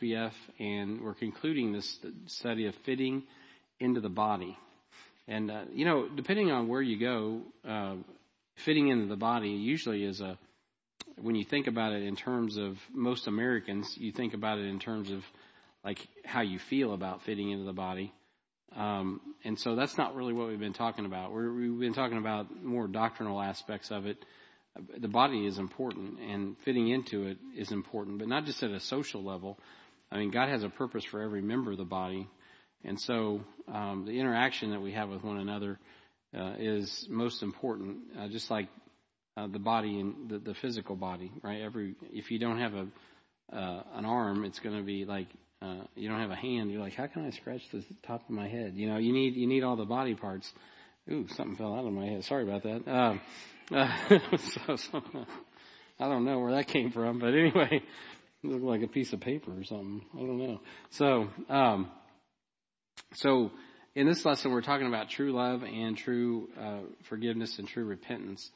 HBF, and we're concluding this study of fitting into the body. And, uh, you know, depending on where you go, uh, fitting into the body usually is a, when you think about it in terms of most Americans, you think about it in terms of like how you feel about fitting into the body. Um, and so that's not really what we've been talking about. we have been talking about more doctrinal aspects of it. The body is important, and fitting into it is important, but not just at a social level. I mean, God has a purpose for every member of the body, and so um, the interaction that we have with one another uh, is most important. Uh, just like uh, the body and the, the physical body, right? Every if you don't have a uh, an arm, it's going to be like uh, you don't have a hand. You're like, how can I scratch the top of my head? You know, you need you need all the body parts. Ooh, something fell out of my head. Sorry about that. Uh, so, so, I don't know where that came from, but anyway, it looked like a piece of paper or something. I don't know. So, um, so in this lesson, we're talking about true love and true uh, forgiveness and true repentance.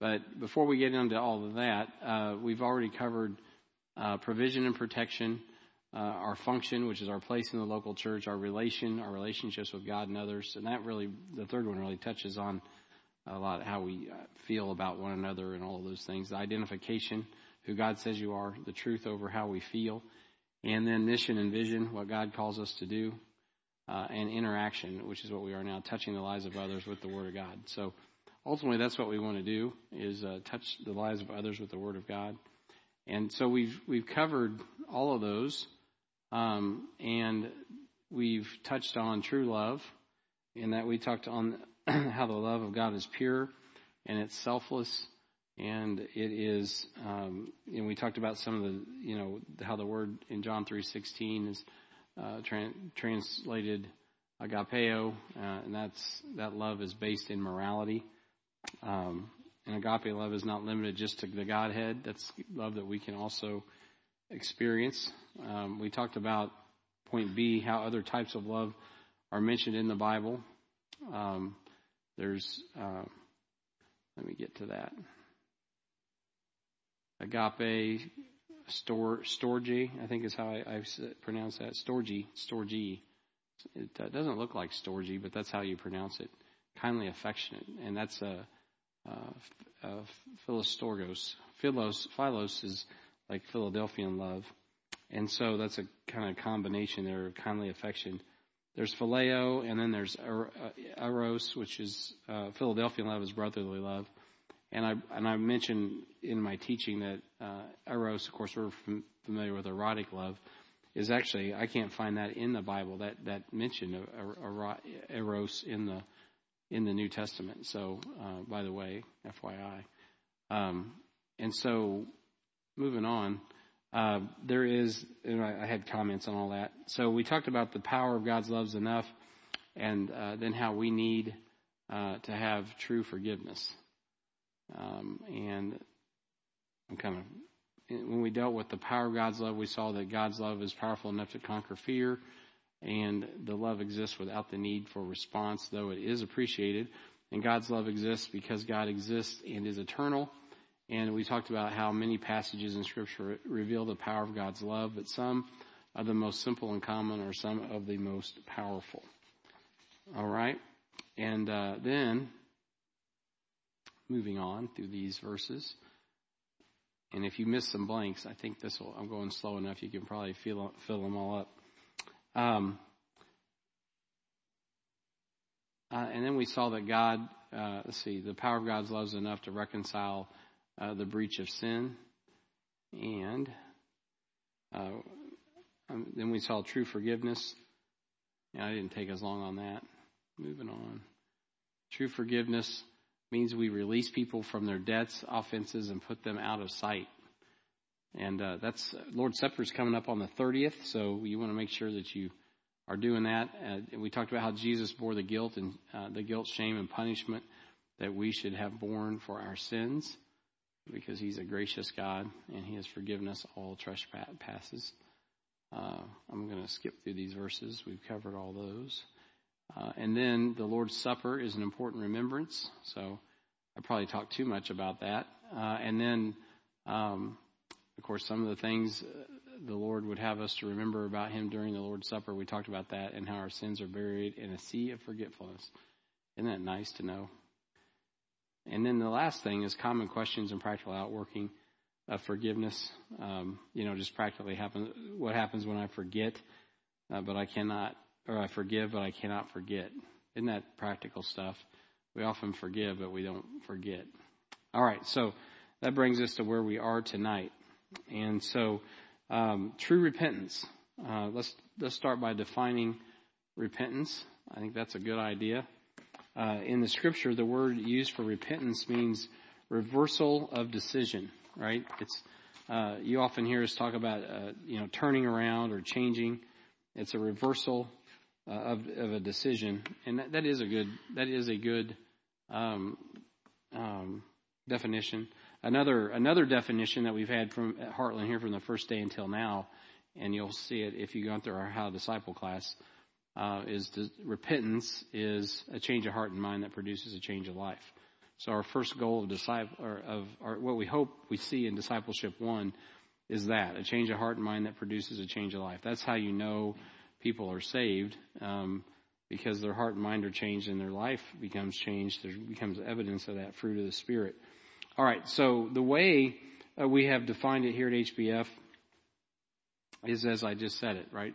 But before we get into all of that, uh, we've already covered uh, provision and protection uh, our function, which is our place in the local church, our relation, our relationships with God and others, and that really, the third one really touches on a lot how we uh, feel about one another and all of those things. The identification, who God says you are, the truth over how we feel, and then mission and vision, what God calls us to do, uh, and interaction, which is what we are now, touching the lives of others with the Word of God. So ultimately, that's what we want to do: is uh, touch the lives of others with the Word of God. And so we've we've covered all of those. Um, and we've touched on true love, in that we talked on how the love of God is pure and it's selfless, and it is. Um, and we talked about some of the, you know, how the word in John three sixteen is uh, tra- translated agapeo, uh, and that's that love is based in morality. Um, and agape love is not limited just to the Godhead. That's love that we can also experience. Um, we talked about point B, how other types of love are mentioned in the Bible. Um, there's, uh, let me get to that. Agape, stor, storge, I think is how I, I pronounce that. Storge, storge. It uh, doesn't look like storge, but that's how you pronounce it. Kindly affectionate, and that's a, a, a philostorgos. Philos, philos is like Philadelphian love. And so that's a kind of combination there of kindly affection. There's phileo, and then there's er, uh, eros, which is uh, Philadelphian love is brotherly love. And I and I mentioned in my teaching that uh, eros, of course, we're familiar with erotic love, is actually I can't find that in the Bible that that mention of eros in the in the New Testament. So, uh, by the way, FYI. Um, and so moving on, uh, there is, I had comments on all that. So we talked about the power of God's love is enough, and uh, then how we need uh, to have true forgiveness. Um, and I'm kind of, when we dealt with the power of God's love, we saw that God's love is powerful enough to conquer fear, and the love exists without the need for response, though it is appreciated. And God's love exists because God exists and is eternal and we talked about how many passages in Scripture reveal the power of God's love, but some are the most simple and common are some of the most powerful. All right? And uh, then, moving on through these verses. And if you miss some blanks, I think this will, I'm going slow enough, you can probably fill, fill them all up. Um, uh, and then we saw that God, uh, let's see, the power of God's love is enough to reconcile uh, the breach of sin, and uh, um, then we saw true forgiveness. Yeah, I didn't take as long on that. Moving on. True forgiveness means we release people from their debts, offenses, and put them out of sight. And uh, that's Lord's Supper is coming up on the 30th, so you want to make sure that you are doing that. Uh, we talked about how Jesus bore the guilt and uh, the guilt, shame, and punishment that we should have borne for our sins because He's a gracious God and He has forgiven us all trespasses. Uh, I'm going to skip through these verses. We've covered all those. Uh, and then the Lord's Supper is an important remembrance. So I probably talked too much about that. Uh, and then, um, of course, some of the things the Lord would have us to remember about Him during the Lord's Supper. We talked about that and how our sins are buried in a sea of forgetfulness. Isn't that nice to know? And then the last thing is common questions and practical outworking of forgiveness. Um, you know, just practically happen. What happens when I forget, uh, but I cannot, or I forgive, but I cannot forget? Isn't that practical stuff? We often forgive, but we don't forget. All right, so that brings us to where we are tonight. And so, um, true repentance. Uh, let's let's start by defining repentance. I think that's a good idea. Uh, in the scripture, the word used for repentance means reversal of decision. Right? It's uh, you often hear us talk about uh, you know turning around or changing. It's a reversal uh, of, of a decision, and that, that is a good that is a good um, um, definition. Another another definition that we've had from Heartland here from the first day until now, and you'll see it if you go through our How Disciple class, uh, is repentance is a change of heart and mind that produces a change of life. So our first goal of disciple or of our, what we hope we see in discipleship one is that a change of heart and mind that produces a change of life. That's how you know people are saved. Um, because their heart and mind are changed and their life becomes changed. There becomes evidence of that fruit of the Spirit. All right, so the way uh, we have defined it here at HBF is as I just said it, right?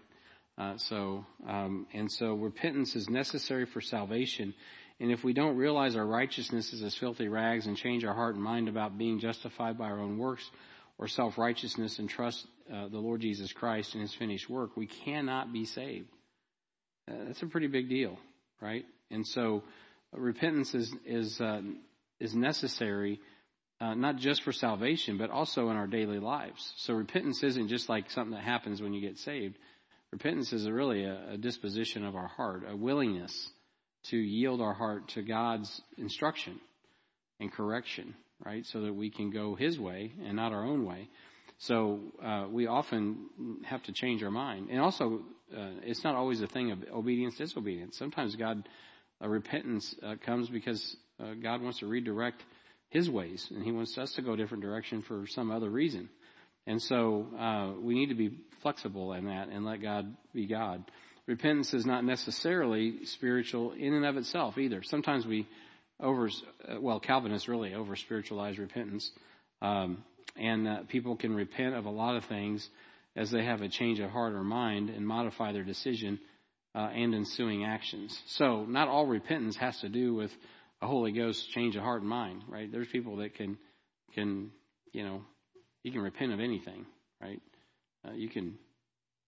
Uh, so, um, and so repentance is necessary for salvation. And if we don't realize our righteousness is as filthy rags and change our heart and mind about being justified by our own works or self righteousness and trust uh, the Lord Jesus Christ and His finished work, we cannot be saved. Uh, that's a pretty big deal, right? And so, repentance is is uh, is necessary uh, not just for salvation, but also in our daily lives. So repentance isn't just like something that happens when you get saved. Repentance is really a, a disposition of our heart, a willingness to yield our heart to God's instruction and correction, right? So that we can go His way and not our own way. So uh, we often have to change our mind, and also uh, it's not always a thing of obedience disobedience. Sometimes God uh, repentance uh, comes because uh, God wants to redirect his ways, and He wants us to go a different direction for some other reason. And so uh, we need to be flexible in that and let God be God. Repentance is not necessarily spiritual in and of itself either. Sometimes we over, well, Calvinists really over spiritualize repentance, um, and uh, people can repent of a lot of things as they have a change of heart or mind and modify their decision uh, and ensuing actions. So not all repentance has to do with a Holy Ghost change of heart and mind, right? There's people that can, can, you know, you can repent of anything, right? Uh, you can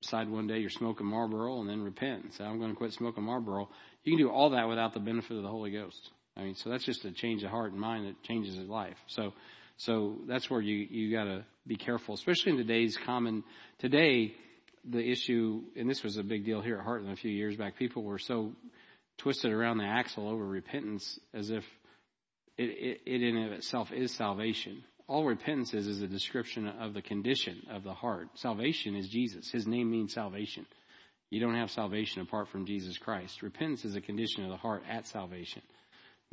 decide one day you're smoking Marlboro and then repent and say, I'm going to quit smoking Marlboro. You can do all that without the benefit of the Holy Ghost. I mean, so that's just a change of heart and mind that changes his life. So, so that's where you, you gotta be careful, especially in today's common, today, the issue, and this was a big deal here at Heartland a few years back, people were so twisted around the axle over repentance as if it, it, it in of itself is salvation. All repentance is is a description of the condition of the heart. Salvation is Jesus. His name means salvation. You don't have salvation apart from Jesus Christ. Repentance is a condition of the heart at salvation,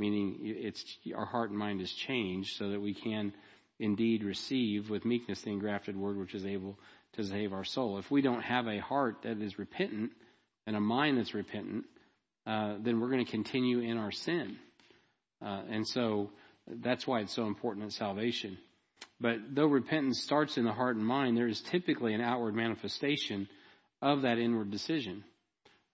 meaning it's our heart and mind is changed so that we can indeed receive with meekness the engrafted word which is able to save our soul. If we don't have a heart that is repentant and a mind that's repentant, uh, then we're going to continue in our sin. Uh, and so that's why it's so important in salvation. But though repentance starts in the heart and mind, there is typically an outward manifestation of that inward decision.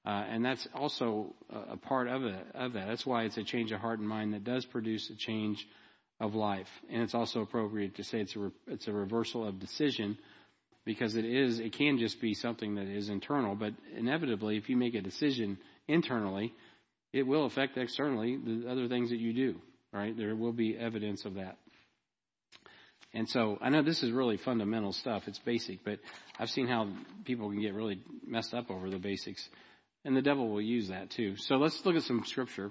Uh, and that's also a, part of, it, of that. That's why it's a change of heart and mind that does produce a change of life. And it's also appropriate to say it's a, re, it's a reversal of decision because it is, it can just be something that is internal, but inevitably, if you make a decision internally, it will affect externally the other things that you do, right? There will be evidence of that. And so I know this is really fundamental stuff. It's basic, but I've seen how people can get really messed up over the basics. And the devil will use that too. So let's look at some scripture.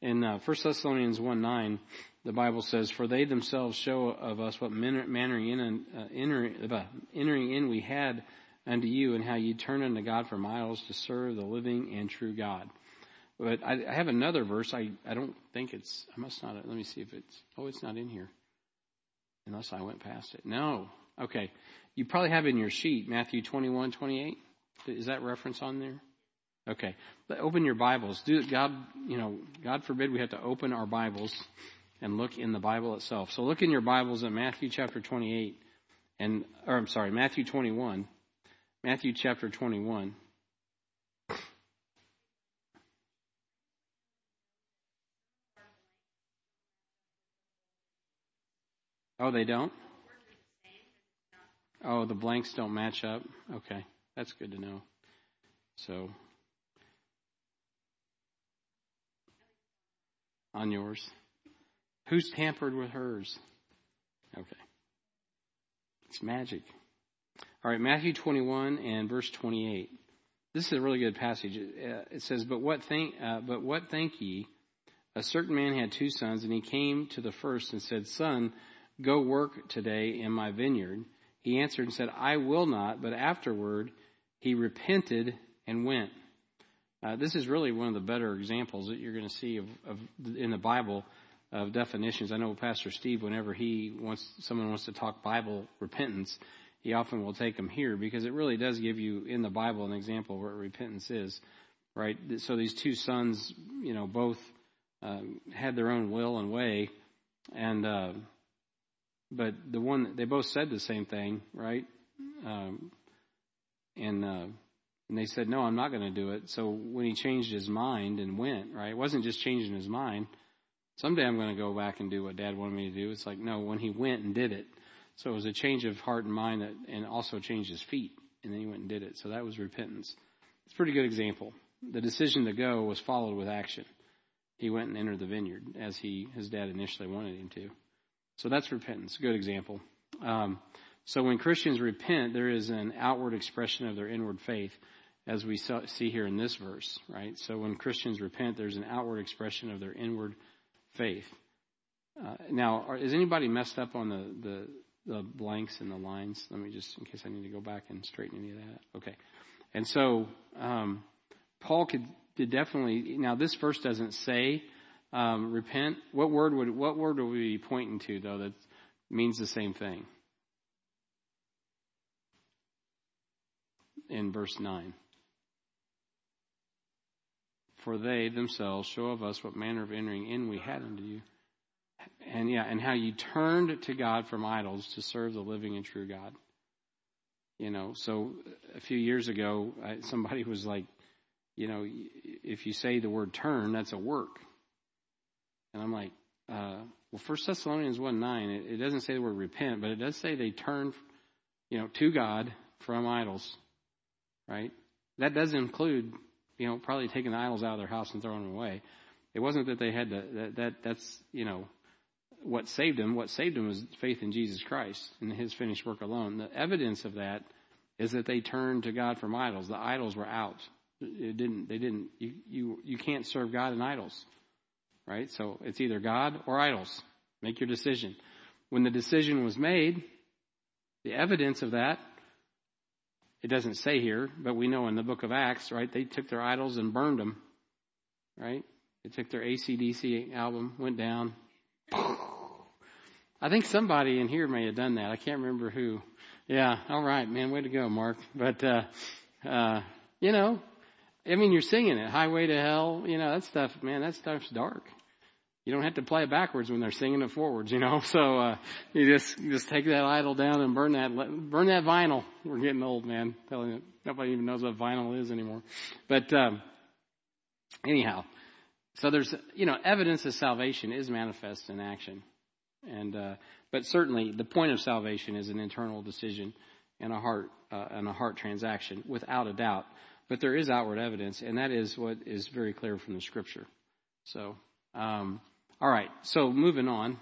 In uh, 1 Thessalonians 1 9, the Bible says, For they themselves show of us what manner in, uh, entering, uh, entering in we had unto you, and how you turned unto God from idols to serve the living and true God. But I, I have another verse. I, I don't think it's, I must not, let me see if it's, oh, it's not in here. Unless I went past it. No, Okay. You probably have in your sheet Matthew 21, 28. Is that reference on there? Okay. But open your Bibles. Do God, you know, God forbid we have to open our Bibles and look in the Bible itself. So look in your Bibles at Matthew chapter 28 and or I'm sorry, Matthew 21. Matthew chapter 21. Oh, they don't? Oh, the blanks don't match up? Okay. That's good to know. So, on yours. Who's tampered with hers? Okay. It's magic. All right, Matthew 21 and verse 28. This is a really good passage. It says, "But what think? Uh, but what think ye? A certain man had two sons, and he came to the first and said, Son, go work today in my vineyard. He answered and said, I will not. But afterward, he repented and went. Uh, this is really one of the better examples that you're going to see of, of, in the Bible of definitions. I know Pastor Steve, whenever he wants someone wants to talk Bible repentance, he often will take them here because it really does give you in the Bible an example of what repentance is, right? So these two sons, you know, both um, had their own will and way, and uh, but the one they both said the same thing, right? Um, and uh, and they said, "No, I'm not going to do it." So when he changed his mind and went, right, it wasn't just changing his mind. Someday I'm going to go back and do what Dad wanted me to do. It's like no, when he went and did it. So it was a change of heart and mind that, and also changed his feet, and then he went and did it. So that was repentance. It's a pretty good example. The decision to go was followed with action. He went and entered the vineyard as he his dad initially wanted him to. So that's repentance. Good example. Um, so when Christians repent, there is an outward expression of their inward faith, as we see here in this verse, right? So when Christians repent, there's an outward expression of their inward faith. Uh, now, are, is anybody messed up on the, the, the blanks and the lines? Let me just, in case I need to go back and straighten any of that. Okay. And so, um, Paul could, definitely, now this verse doesn't say um, repent, what word would what word would we be pointing to though that means the same thing? In verse nine. For they themselves show of us what manner of entering in we had unto you. And yeah, and how you turned to God from idols to serve the living and true God. You know, so a few years ago, somebody was like, you know, if you say the word turn, that's a work. And I'm like, uh, well, First Thessalonians 1 9, it, it, doesn't say the word repent, but it does say they turn, you know, to God from idols, right? That does include, you know, probably taking the idols out of their house and throwing them away. It wasn't that they had to, that, that that's, you know, what saved them. What saved them was faith in Jesus Christ and his finished work alone. The evidence of that is that they turned to God from idols. The idols were out. It didn't, they didn't, you, you, you can't serve God in idols right? So it's either God or idols. Make your decision. When the decision was made, the evidence of that, it doesn't say here, but we know in the book of Acts, right? They took their idols and burned them, right? They took their ACDC album, went down. I think somebody in here may have done that. I can't remember who. Yeah, all right, man, way to go, Mark. But, uh, uh, you know, I mean, you're singing it, Highway to Hell, you know, that stuff, man, that stuff's dark. You don't have to play it backwards when they're singing it forwards, you know. So uh, you just just take that idol down and burn that burn that vinyl. We're getting old, man. Telling you, nobody even knows what vinyl is anymore. But um, anyhow, so there's you know evidence of salvation is manifest in action, and uh, but certainly the point of salvation is an internal decision and a heart uh, and a heart transaction without a doubt. But there is outward evidence, and that is what is very clear from the Scripture. So, um, all right. So moving on.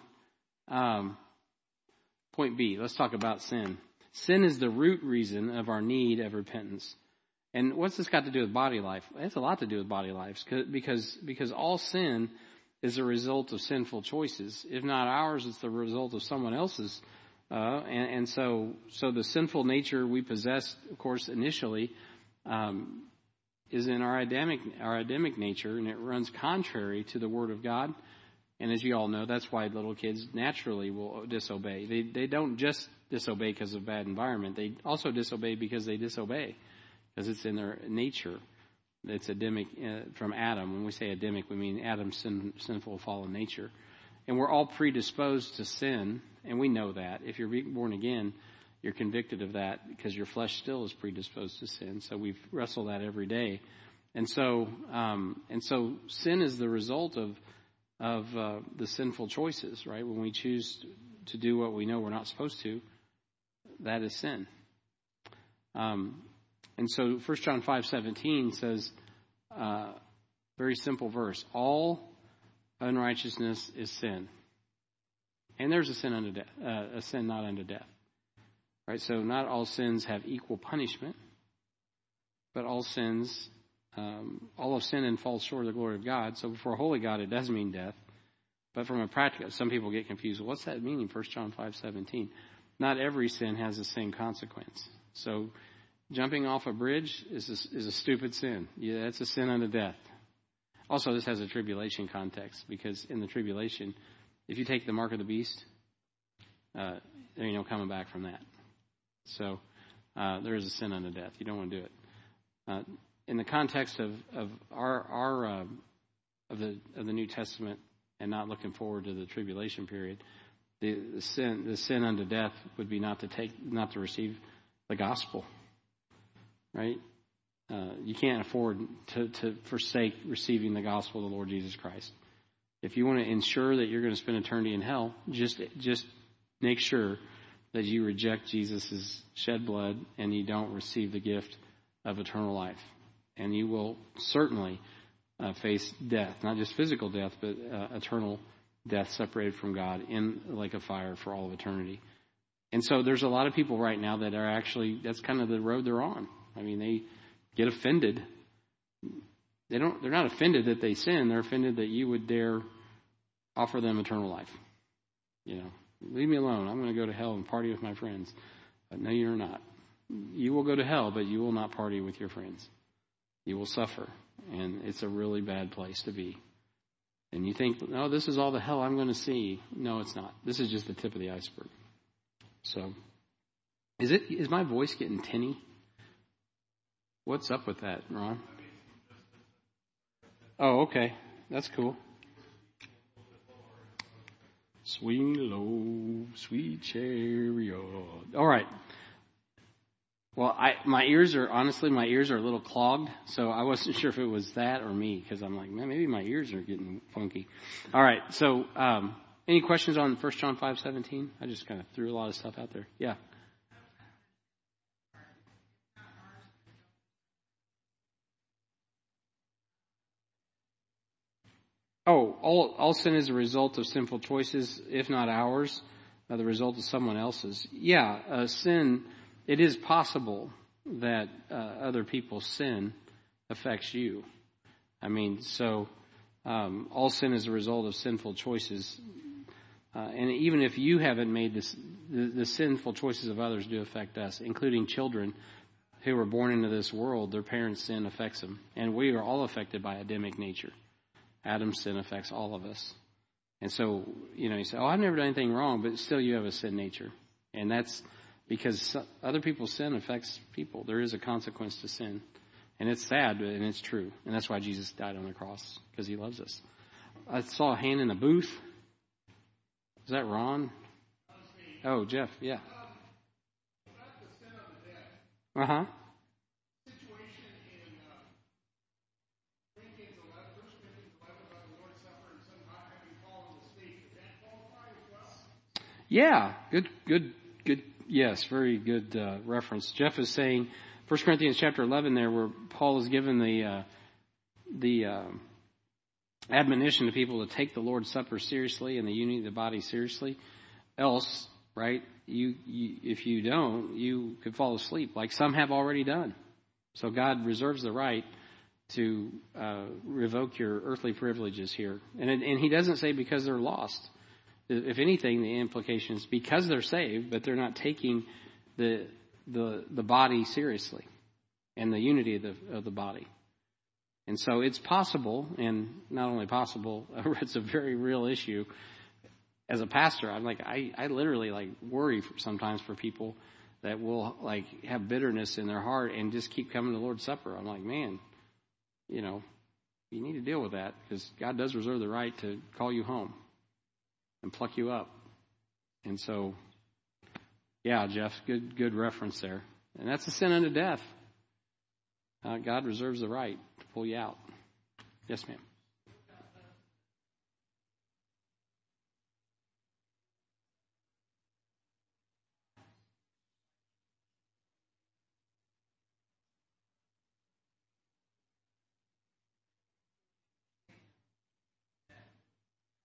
Um, point B. Let's talk about sin. Sin is the root reason of our need of repentance. And what's this got to do with body life? It has a lot to do with body life because because all sin is a result of sinful choices. If not ours, it's the result of someone else's. Uh, and, and so so the sinful nature we possess, of course, initially um, is in our Adamic, our Adamic nature, and it runs contrary to the Word of God. And as you all know, that's why little kids naturally will disobey. They they don't just disobey because of bad environment. They also disobey because they disobey, because it's in their nature. It's Adamic uh, from Adam. When we say Adamic, we mean Adam's sin, sinful fallen nature. And we're all predisposed to sin, and we know that. If you're born again, you're convicted of that because your flesh still is predisposed to sin. So we wrestle that every day. And so, um, and so sin is the result of of uh, the sinful choices, right? When we choose to do what we know we're not supposed to, that is sin. Um, and so 1 John 5:17 says, uh, very simple verse: all unrighteousness is sin. And there's a sin unto death, uh, a sin not unto death. Right? So not all sins have equal punishment, but all sins, um, all of sin and falls short of the glory of God. So before a holy God, it does mean death. But from a practical, some people get confused. What's that meaning? 1 John 5:17. Not every sin has the same consequence. So jumping off a bridge is a, is a stupid sin. Yeah, that's a sin unto death. Also, this has a tribulation context because in the tribulation, if you take the mark of the beast, uh, there ain't no coming back from that. So uh, there is a sin unto death. You don't want to do it. Uh, in the context of, of our our uh, of the of the New Testament and not looking forward to the tribulation period, the, the sin the sin unto death would be not to take not to receive the gospel. Right? Uh, you can't afford to, to forsake receiving the gospel of the Lord Jesus Christ. If you want to ensure that you're going to spend eternity in hell, just just make sure that you reject Jesus' shed blood and you don't receive the gift of eternal life. And you will certainly uh, face death, not just physical death, but uh, eternal death separated from God in the lake of fire for all of eternity. And so there's a lot of people right now that are actually, that's kind of the road they're on. I mean, they get offended. They don't, they're not offended that they sin. They're offended that you would dare offer them eternal life. You know, Leave me alone. I'm going to go to hell and party with my friends. But no, you're not. You will go to hell, but you will not party with your friends. You will suffer. And it's a really bad place to be. And you think, no, this is all the hell I'm going to see. No, it's not. This is just the tip of the iceberg. So, is it is my voice getting tinny? What's up with that, Ron? Oh, okay. That's cool. Swing low, sweet chariot. All right. Well, I my ears are honestly my ears are a little clogged, so I wasn't sure if it was that or me because I'm like, man, maybe my ears are getting funky. All right. So, um, any questions on 1 John five seventeen? I just kind of threw a lot of stuff out there. Yeah. Oh, all, all sin is a result of sinful choices, if not ours, uh, the result of someone else's. Yeah, uh, sin, it is possible that uh, other people's sin affects you. I mean, so um, all sin is a result of sinful choices. Uh, and even if you haven't made this, the, the sinful choices of others do affect us, including children who were born into this world. Their parents' sin affects them. And we are all affected by Adamic nature. Adam's sin affects all of us. And so, you know, you say, oh, I've never done anything wrong, but still you have a sin nature. And that's because other people's sin affects people. There is a consequence to sin. And it's sad, and it's true. And that's why Jesus died on the cross, because he loves us. I saw a hand in a booth. Is that Ron? Oh, Jeff, yeah. Uh huh. Yeah, good, good, good. Yes, very good uh, reference. Jeff is saying, 1 Corinthians chapter 11 there, where Paul is given the uh, the uh, admonition to people to take the Lord's Supper seriously and the unity of the body seriously. Else, right? You, you if you don't, you could fall asleep, like some have already done. So God reserves the right to uh, revoke your earthly privileges here, and and He doesn't say because they're lost if anything, the implication is because they're saved, but they're not taking the the the body seriously and the unity of the of the body. And so it's possible, and not only possible, it's a very real issue. As a pastor, I'm like, I, I literally like worry for, sometimes for people that will like have bitterness in their heart and just keep coming to Lord's Supper. I'm like, man, you know, you need to deal with that because God does reserve the right to call you home and pluck you up. And so, yeah, Jeff, good good reference there. And that's a sin unto death. Uh, God reserves the right to pull you out. Yes, ma'am.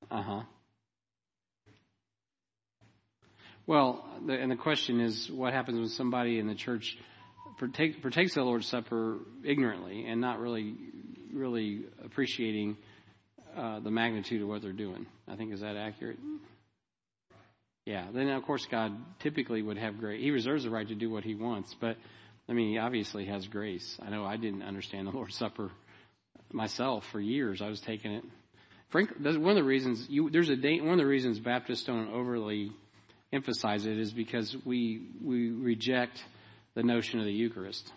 Uh huh. Well, the, and the question is, what happens when somebody in the church partake, partakes the Lord's Supper ignorantly and not really, really appreciating uh, the magnitude of what they're doing? I think is that accurate? Yeah. Then of course God typically would have grace. He reserves the right to do what He wants, but I mean, He obviously has grace. I know I didn't understand the Lord's Supper myself for years. I was taking it Frank, one of the reasons you, there's a date, one of the reasons Baptists don't overly emphasize it is because we we reject the notion of the Eucharist.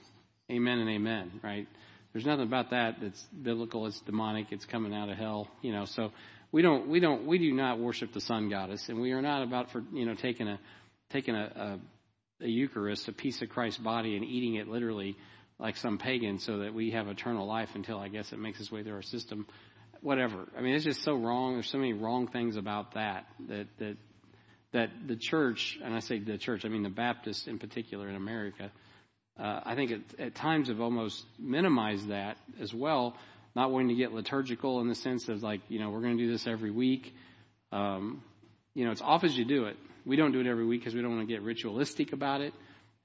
Amen and amen. Right? There's nothing about that that's biblical. It's demonic. It's coming out of hell. You know. So we don't we don't we do not worship the sun goddess, and we are not about for you know taking a taking a, a, a Eucharist, a piece of Christ's body, and eating it literally like some pagan, so that we have eternal life until I guess it makes its way through our system whatever. I mean, it's just so wrong. There's so many wrong things about that that that that the church, and I say the church, I mean the Baptists in particular in America, uh, I think at, at times have almost minimized that as well, not wanting to get liturgical in the sense of like, you know, we're going to do this every week. Um, you know, it's off as you do it. We don't do it every week because we don't want to get ritualistic about it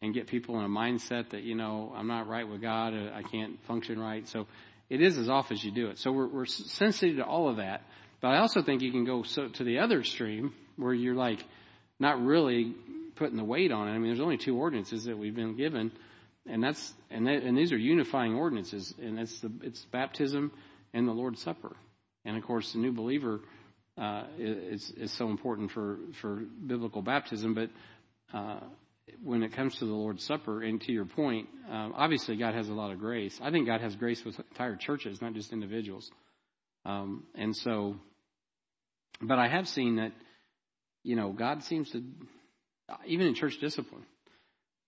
and get people in a mindset that, you know, I'm not right with God, I can't function right. So it is as off as you do it. So we're, we're sensitive to all of that. But I also think you can go so, to the other extreme where you're like not really putting the weight on it. I mean, there's only two ordinances that we've been given, and that's and that, and these are unifying ordinances, and it's the it's baptism and the Lord's Supper, and of course the new believer uh, is is so important for for biblical baptism, but uh, when it comes to the Lord's Supper, and to your point, um, obviously God has a lot of grace. I think God has grace with entire churches, not just individuals. Um, and so, but I have seen that, you know, God seems to, even in church discipline.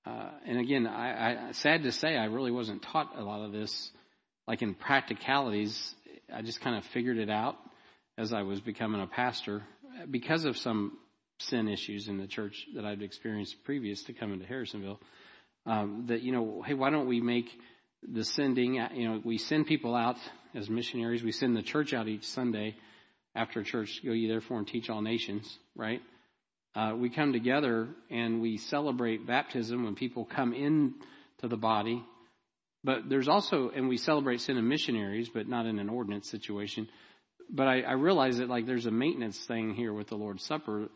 Uh, and again, I, I, sad to say, I really wasn't taught a lot of this, like in practicalities. I just kind of figured it out as I was becoming a pastor because of some sin issues in the church that I'd experienced previous to coming to Harrisonville. Um, that you know, hey, why don't we make the sending? You know, we send people out as missionaries. We send the church out each Sunday after church. Go ye therefore and teach all nations. Right? Uh, we come together and we celebrate baptism when people come in to the body. But there's also, and we celebrate sending missionaries, but not in an ordinance situation. But I, I realize that like there's a maintenance thing here with the Lord's Supper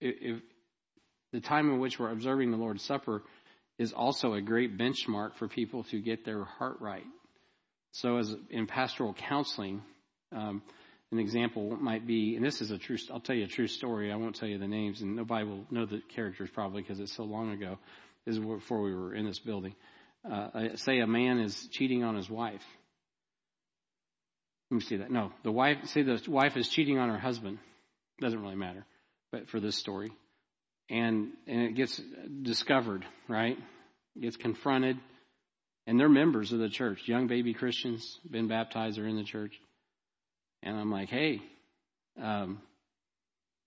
if the time in which we're observing the Lord's Supper is also a great benchmark for people to get their heart right. So, as in pastoral counseling, um, an example might be, and this is a true. I'll tell you a true story. I won't tell you the names, and nobody will know the characters probably because it's so long ago. This is before we were in this building. Uh, say a man is cheating on his wife. Let me see that. No, the wife. Say the wife is cheating on her husband. Doesn't really matter but for this story. And, and it gets discovered, right? Gets confronted. And they're members of the church, young baby Christians, been baptized, are in the church. And I'm like, hey, um,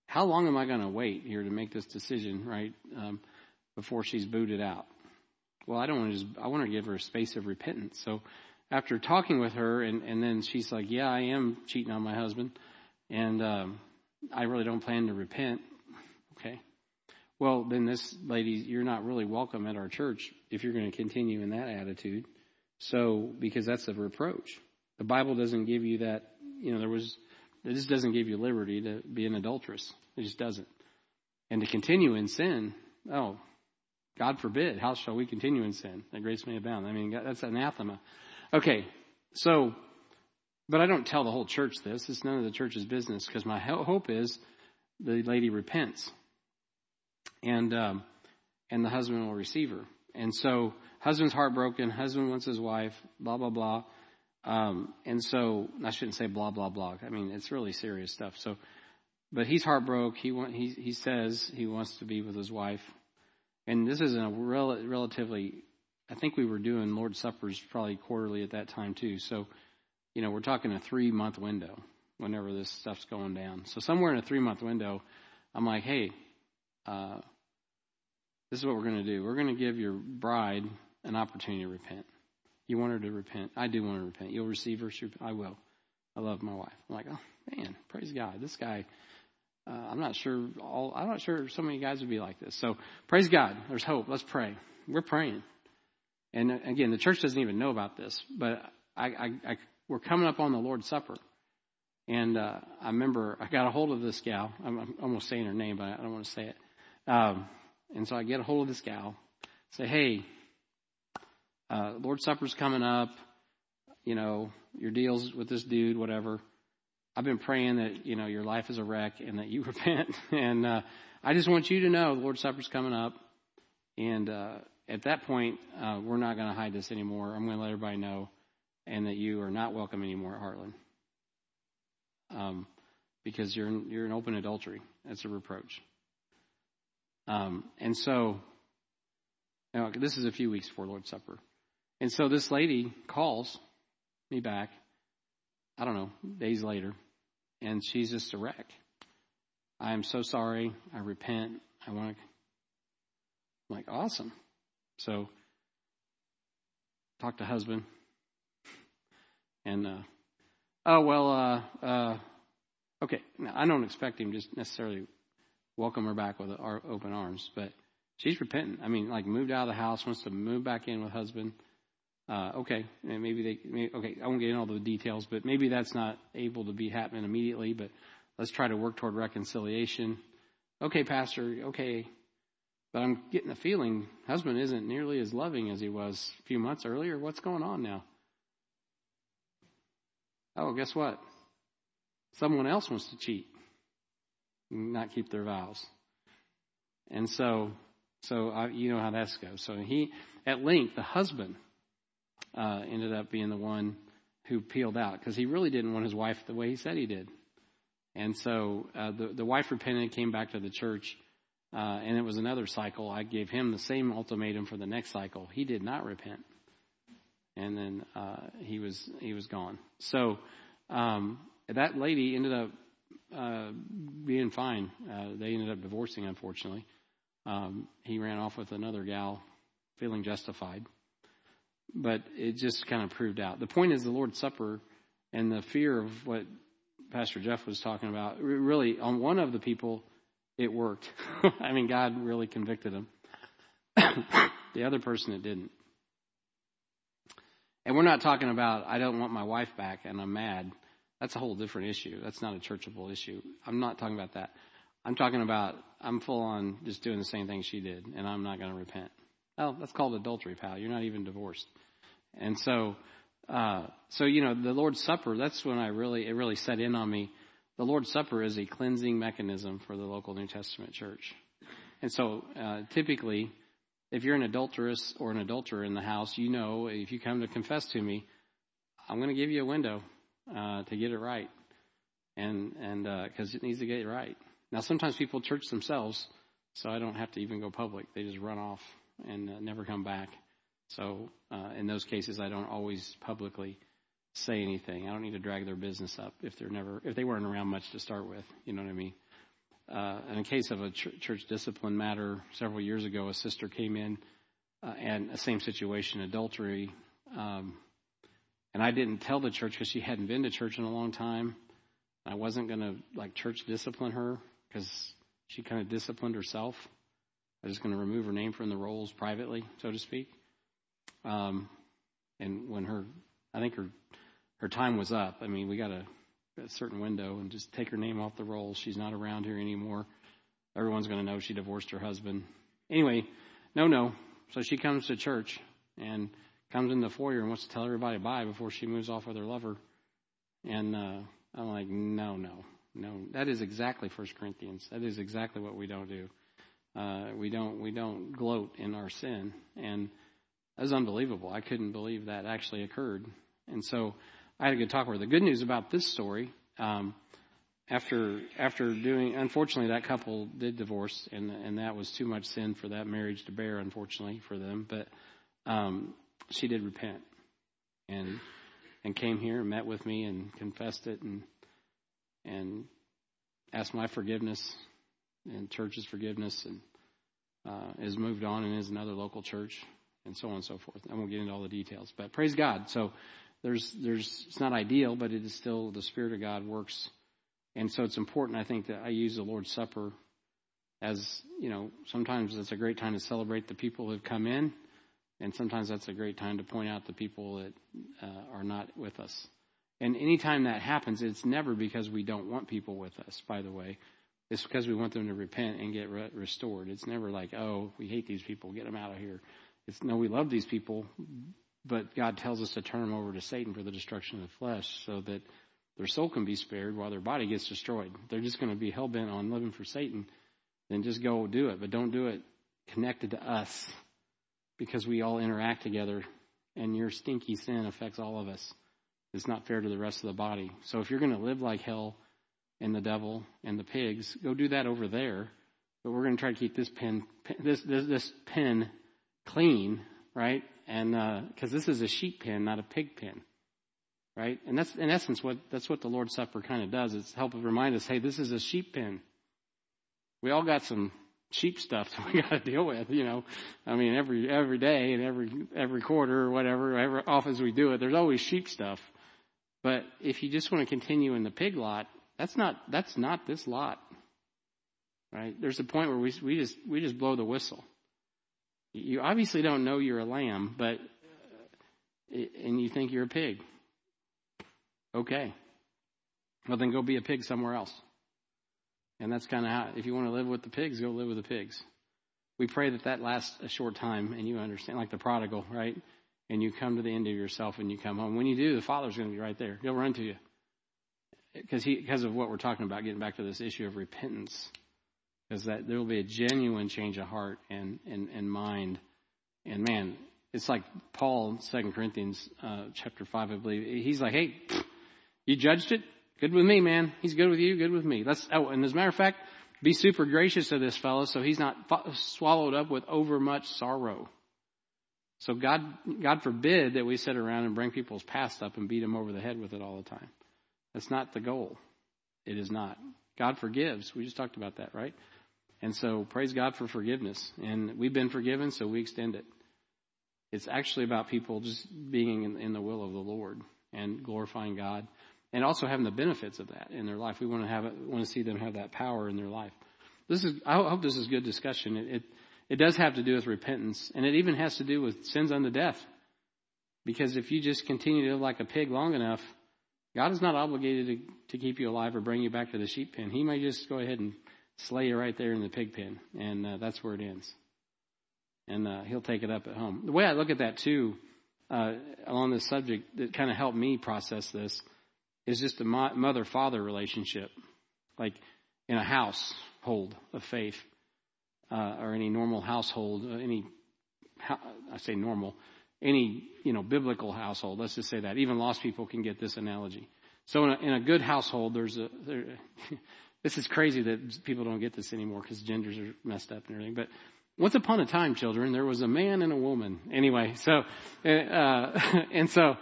how long am I going to wait here to make this decision, right, um, before she's booted out? Well, I don't want to just, I want to give her a space of repentance. So after talking with her, and, and then she's like, yeah, I am cheating on my husband. And um, I really don't plan to repent. Okay. Well, then this lady, you're not really welcome at our church if you're going to continue in that attitude. So, because that's a reproach. The Bible doesn't give you that, you know, there was, it just doesn't give you liberty to be an adulteress. It just doesn't. And to continue in sin, oh, God forbid, how shall we continue in sin? That grace may abound. I mean, that's anathema. Okay, so, but I don't tell the whole church this. It's none of the church's business because my hope is the lady repents, and um, and the husband will receive her. And so, husband's heartbroken. Husband wants his wife. Blah blah blah. Um, and so, I shouldn't say blah blah blah. I mean, it's really serious stuff. So, but he's heartbroken. He want, he he says he wants to be with his wife, and this is a rel- relatively. I think we were doing Lord's suppers probably quarterly at that time too. So, you know, we're talking a three month window whenever this stuff's going down. So somewhere in a three month window, I'm like, hey, uh, this is what we're going to do. We're going to give your bride an opportunity to repent. You want her to repent. I do want her to repent. You'll receive her. She, I will. I love my wife. I'm like, oh man, praise God. This guy uh, I'm not sure all, I'm not sure so many guys would be like this. So praise God. There's hope. Let's pray. We're praying. And uh, again, the church doesn't even know about this, but I, I, I we're coming up on the Lord's Supper. And, uh, I remember I got a hold of this gal. I'm, I'm almost saying her name, but I don't want to say it. Um, and so I get a hold of this gal, say, Hey, uh, Lord's Supper's coming up. You know, your deals with this dude, whatever. I've been praying that, you know, your life is a wreck and that you repent. and, uh, I just want you to know the Lord's Supper's coming up. And, uh, at that point, uh, we're not going to hide this anymore. I'm going to let everybody know and that you are not welcome anymore at Heartland. Um, because you're you're in open adultery. That's a reproach. Um, and so, now, this is a few weeks before Lord's Supper. And so this lady calls me back, I don't know, days later, and she's just a wreck. I am so sorry. I repent. I want to. I'm like, awesome. So, talk to husband. And, uh, oh, well, uh, uh, okay. Now, I don't expect him just necessarily welcome her back with open arms, but she's repentant. I mean, like moved out of the house, wants to move back in with husband. Uh, okay, and maybe they, maybe, okay, I won't get into all the details, but maybe that's not able to be happening immediately, but let's try to work toward reconciliation. Okay, pastor, okay. But I'm getting the feeling husband isn't nearly as loving as he was a few months earlier. What's going on now? Oh, guess what? Someone else wants to cheat, not keep their vows. And so, so I, you know how that goes. So he, at length, the husband uh, ended up being the one who peeled out because he really didn't want his wife the way he said he did. And so uh, the the wife repented, came back to the church, uh, and it was another cycle. I gave him the same ultimatum for the next cycle. He did not repent, and then uh, he was he was gone. So um, that lady ended up uh, being fine. Uh, they ended up divorcing, unfortunately. Um, he ran off with another gal, feeling justified but it just kind of proved out. The point is the Lord's Supper and the fear of what Pastor Jeff was talking about. Really, on one of the people, it worked. I mean, God really convicted him. the other person, it didn't. And we're not talking about, I don't want my wife back and I'm mad. That's a whole different issue. That's not a churchable issue. I'm not talking about that. I'm talking about, I'm full on just doing the same thing she did and I'm not going to repent. Oh, that's called adultery, pal. You're not even divorced. And so, uh, so, you know, the Lord's Supper, that's when I really, it really set in on me. The Lord's Supper is a cleansing mechanism for the local New Testament church. And so, uh, typically, if you're an adulteress or an adulterer in the house, you know, if you come to confess to me, I'm going to give you a window, uh, to get it right. And, and, uh, cause it needs to get right. Now, sometimes people church themselves, so I don't have to even go public. They just run off and uh, never come back. So uh, in those cases, I don't always publicly say anything. I don't need to drag their business up if they're never if they weren't around much to start with. You know what I mean? Uh, in a case of a ch- church discipline matter several years ago, a sister came in uh, and a same situation, adultery, um, and I didn't tell the church because she hadn't been to church in a long time. I wasn't going to like church discipline her because she kind of disciplined herself. I was going to remove her name from the rolls privately, so to speak. Um, and when her, I think her, her time was up. I mean, we got a, a certain window and just take her name off the rolls. She's not around here anymore. Everyone's going to know she divorced her husband. Anyway, no, no. So she comes to church and comes in the foyer and wants to tell everybody bye before she moves off with her lover. And uh, I'm like, no, no, no. That is exactly First Corinthians. That is exactly what we don't do. Uh, we don't we don't gloat in our sin, and that was unbelievable. I couldn't believe that actually occurred. And so I had a good talk with her. The good news about this story, um, after after doing, unfortunately, that couple did divorce, and and that was too much sin for that marriage to bear, unfortunately for them. But um, she did repent, and and came here and met with me and confessed it and and asked my forgiveness and church's forgiveness and uh, has moved on and is another local church and so on and so forth. I won't get into all the details, but praise God. So there's there's it's not ideal, but it is still the Spirit of God works, and so it's important. I think that I use the Lord's Supper as you know. Sometimes it's a great time to celebrate the people who have come in, and sometimes that's a great time to point out the people that uh, are not with us. And anytime that happens, it's never because we don't want people with us. By the way, it's because we want them to repent and get re- restored. It's never like, oh, we hate these people, get them out of here. It's no, we love these people, but God tells us to turn them over to Satan for the destruction of the flesh so that their soul can be spared while their body gets destroyed. They're just going to be hell bent on living for Satan. Then just go do it, but don't do it connected to us because we all interact together and your stinky sin affects all of us. It's not fair to the rest of the body. So if you're going to live like hell, and the devil and the pigs. Go do that over there. But we're going to try to keep this pen, this this, this pen clean, right? And because uh, this is a sheep pen, not a pig pen, right? And that's in essence what that's what the Lord's Supper kind of does. It's help remind us, hey, this is a sheep pen. We all got some sheep stuff that we got to deal with. You know, I mean, every every day and every every quarter or whatever, every often as we do it, there's always sheep stuff. But if you just want to continue in the pig lot, that's not that's not this lot. Right? There's a point where we we just we just blow the whistle. You obviously don't know you're a lamb, but uh, and you think you're a pig. Okay. Well, then go be a pig somewhere else. And that's kind of how, if you want to live with the pigs, go live with the pigs. We pray that that lasts a short time and you understand, like the prodigal, right? And you come to the end of yourself and you come home. When you do, the Father's going to be right there. He'll run to you because he because of what we're talking about, getting back to this issue of repentance, is that there will be a genuine change of heart and and, and mind, and man, it's like Paul, Second Corinthians uh, chapter five, I believe. He's like, hey, you judged it, good with me, man. He's good with you, good with me. Let's. Oh, and as a matter of fact, be super gracious to this fellow, so he's not swallowed up with overmuch sorrow. So God, God forbid that we sit around and bring people's past up and beat them over the head with it all the time. That's not the goal. It is not. God forgives. We just talked about that, right? And so praise God for forgiveness. And we've been forgiven, so we extend it. It's actually about people just being in, in the will of the Lord and glorifying God and also having the benefits of that in their life. We want to have it, want to see them have that power in their life. This is, I hope this is good discussion. It, it, it does have to do with repentance and it even has to do with sins unto death. Because if you just continue to live like a pig long enough, God is not obligated to, to keep you alive or bring you back to the sheep pen. He may just go ahead and slay you right there in the pig pen, and uh, that's where it ends. And uh, He'll take it up at home. The way I look at that too, uh, along this subject, that kind of helped me process this, is just a mother-father relationship, like in a household of faith, uh, or any normal household, uh, any I say normal, any you know biblical household. Let's just say that even lost people can get this analogy. So in a, in a good household, there's a there, this is crazy that people don't get this anymore because genders are messed up and everything. But once upon a time, children, there was a man and a woman. Anyway, so uh, and so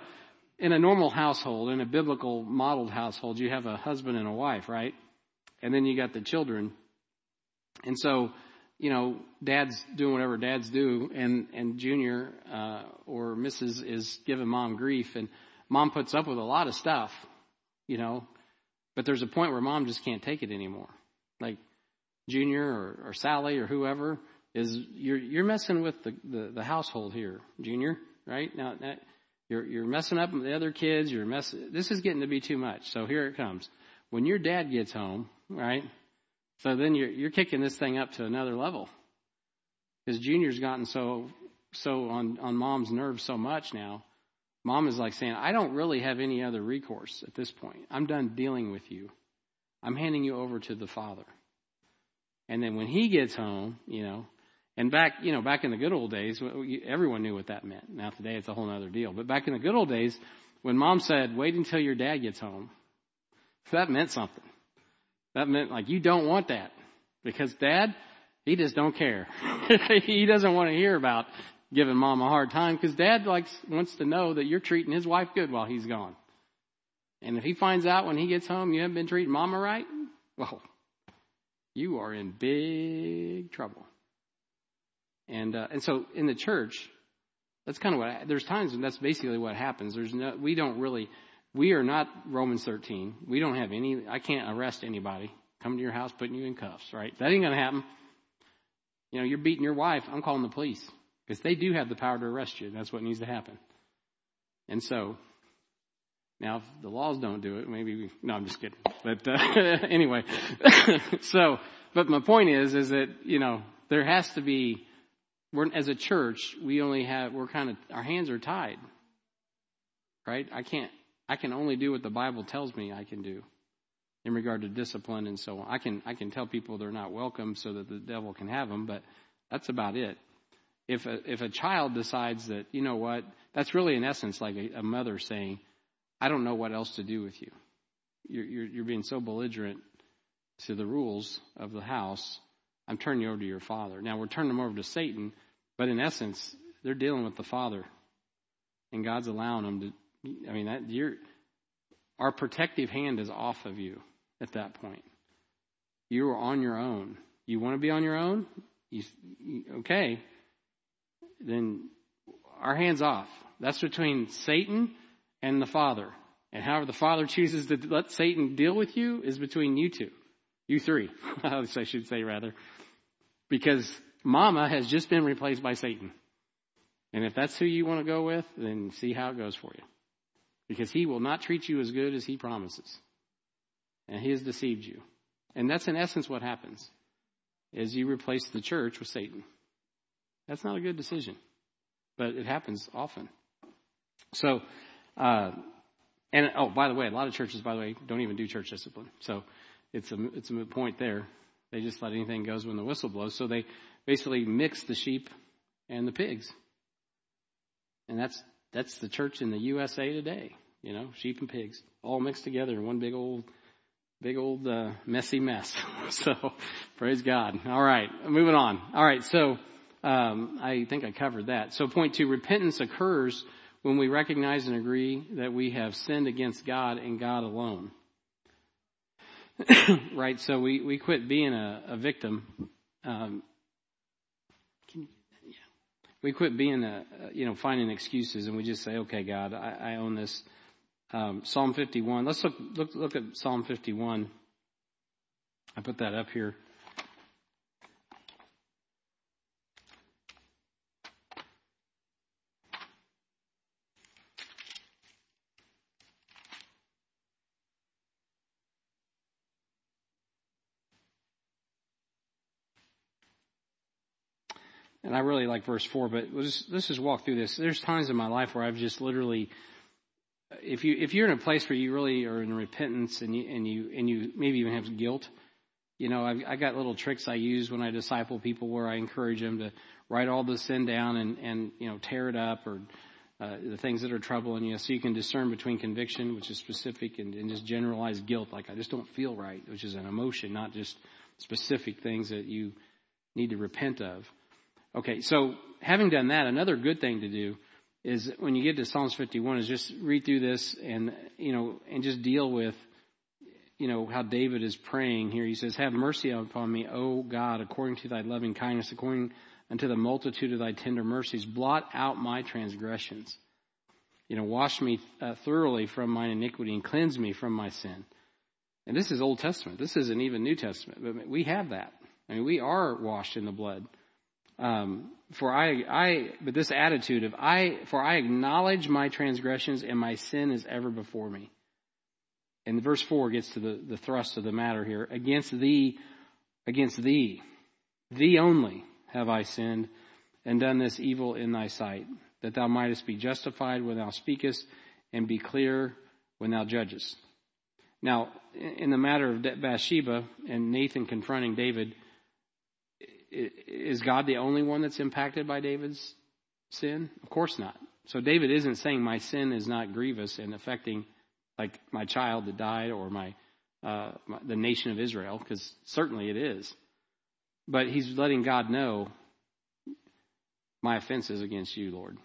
in a normal household, in a biblical modeled household, you have a husband and a wife, right? And then you got the children. And so you know, dad's doing whatever dads do, and and Junior uh, or Mrs. is giving mom grief, and mom puts up with a lot of stuff, you know, but there's a point where mom just can't take it anymore. Like Junior or, or Sally or whoever is you're you're messing with the, the, the household here, Junior, right? Now that, you're you're messing up with the other kids. You're mess. This is getting to be too much. So here it comes. When your dad gets home, right? So then you're, you're kicking this thing up to another level. Because Junior's gotten so so on, on mom's nerves so much now. Mom is like saying, I don't really have any other recourse at this point. I'm done dealing with you. I'm handing you over to the Father. And then when he gets home, you know, and back, you know, back in the good old days, everyone knew what that meant. Now today it's a whole other deal. But back in the good old days, when mom said, wait until your dad gets home, that meant something. That meant like, you don't want that. Because dad, he just don't care. he doesn't want to hear about giving mom a hard time because dad likes, wants to know that you're treating his wife good while he's gone. And if he finds out when he gets home you haven't been treating mama right, well, you are in big trouble. And uh, and so in the church, that's kind of what I, there's times when that's basically what happens. There's no we don't really we are not Romans 13. We don't have any. I can't arrest anybody. Come to your house, putting you in cuffs. Right? That ain't gonna happen. You know, you're beating your wife. I'm calling the police because they do have the power to arrest you. That's what needs to happen. And so now, if the laws don't do it, maybe we, no, I'm just kidding. But uh, anyway, so, but my point is, is that, you know, there has to be, we're, as a church, we only have, we're kind of, our hands are tied. Right? I can't, I can only do what the Bible tells me I can do in regard to discipline and so on. I can, I can tell people they're not welcome so that the devil can have them, but that's about it. If a, if a child decides that, you know what, that's really in essence like a, a mother saying, I don't know what else to do with you. You're, you're, you're being so belligerent to the rules of the house. I'm turning you over to your father. Now we're turning them over to Satan, but in essence, they're dealing with the father, and God's allowing them to. I mean, that you're our protective hand is off of you at that point. You are on your own. You want to be on your own? You, okay. Then our hands off. That's between Satan and the Father. And however the Father chooses to let Satan deal with you is between you two. You three, I should say rather. Because Mama has just been replaced by Satan. And if that's who you want to go with, then see how it goes for you. Because he will not treat you as good as he promises. And he has deceived you. And that's in essence what happens. Is you replace the church with Satan. That's not a good decision. But it happens often. So uh, and oh, by the way, a lot of churches, by the way, don't even do church discipline. So it's a it's a point there. They just let anything goes when the whistle blows. So they basically mix the sheep and the pigs, and that's that's the church in the USA today. You know, sheep and pigs all mixed together in one big old big old uh, messy mess. so praise God. All right, moving on. All right, so um, I think I covered that. So point two: repentance occurs when we recognize and agree that we have sinned against God and God alone. right? So we, we quit being a, a victim. Um. We quit being a, you know, finding excuses and we just say, okay, God, I, I own this. Um, Psalm 51. Let's look, look, look at Psalm 51. I put that up here. And I really like verse four, but let's, let's just walk through this. There's times in my life where I've just literally, if you if you're in a place where you really are in repentance and you and you and you maybe even have guilt, you know, I've, I got little tricks I use when I disciple people where I encourage them to write all the sin down and and you know tear it up or uh, the things that are troubling you, so you can discern between conviction, which is specific, and, and just generalized guilt, like I just don't feel right, which is an emotion, not just specific things that you need to repent of. Okay, so having done that, another good thing to do is when you get to Psalms 51 is just read through this and, you know, and just deal with, you know, how David is praying here. He says, have mercy upon me, O God, according to thy loving kindness, according unto the multitude of thy tender mercies. Blot out my transgressions. You know, wash me uh, thoroughly from mine iniquity and cleanse me from my sin. And this is Old Testament. This isn't even New Testament, but we have that. I mean, we are washed in the blood. Um, for I, I, but this attitude of I, for I acknowledge my transgressions and my sin is ever before me. And verse four gets to the, the thrust of the matter here. Against thee, against thee, thee only have I sinned and done this evil in thy sight, that thou mightest be justified when thou speakest, and be clear when thou judgest. Now, in the matter of Bathsheba and Nathan confronting David, is God the only one that's impacted by David's sin? Of course not. So David isn't saying my sin is not grievous and affecting like my child that died or my, uh, my the nation of Israel, because certainly it is. But he's letting God know my offense is against you, Lord.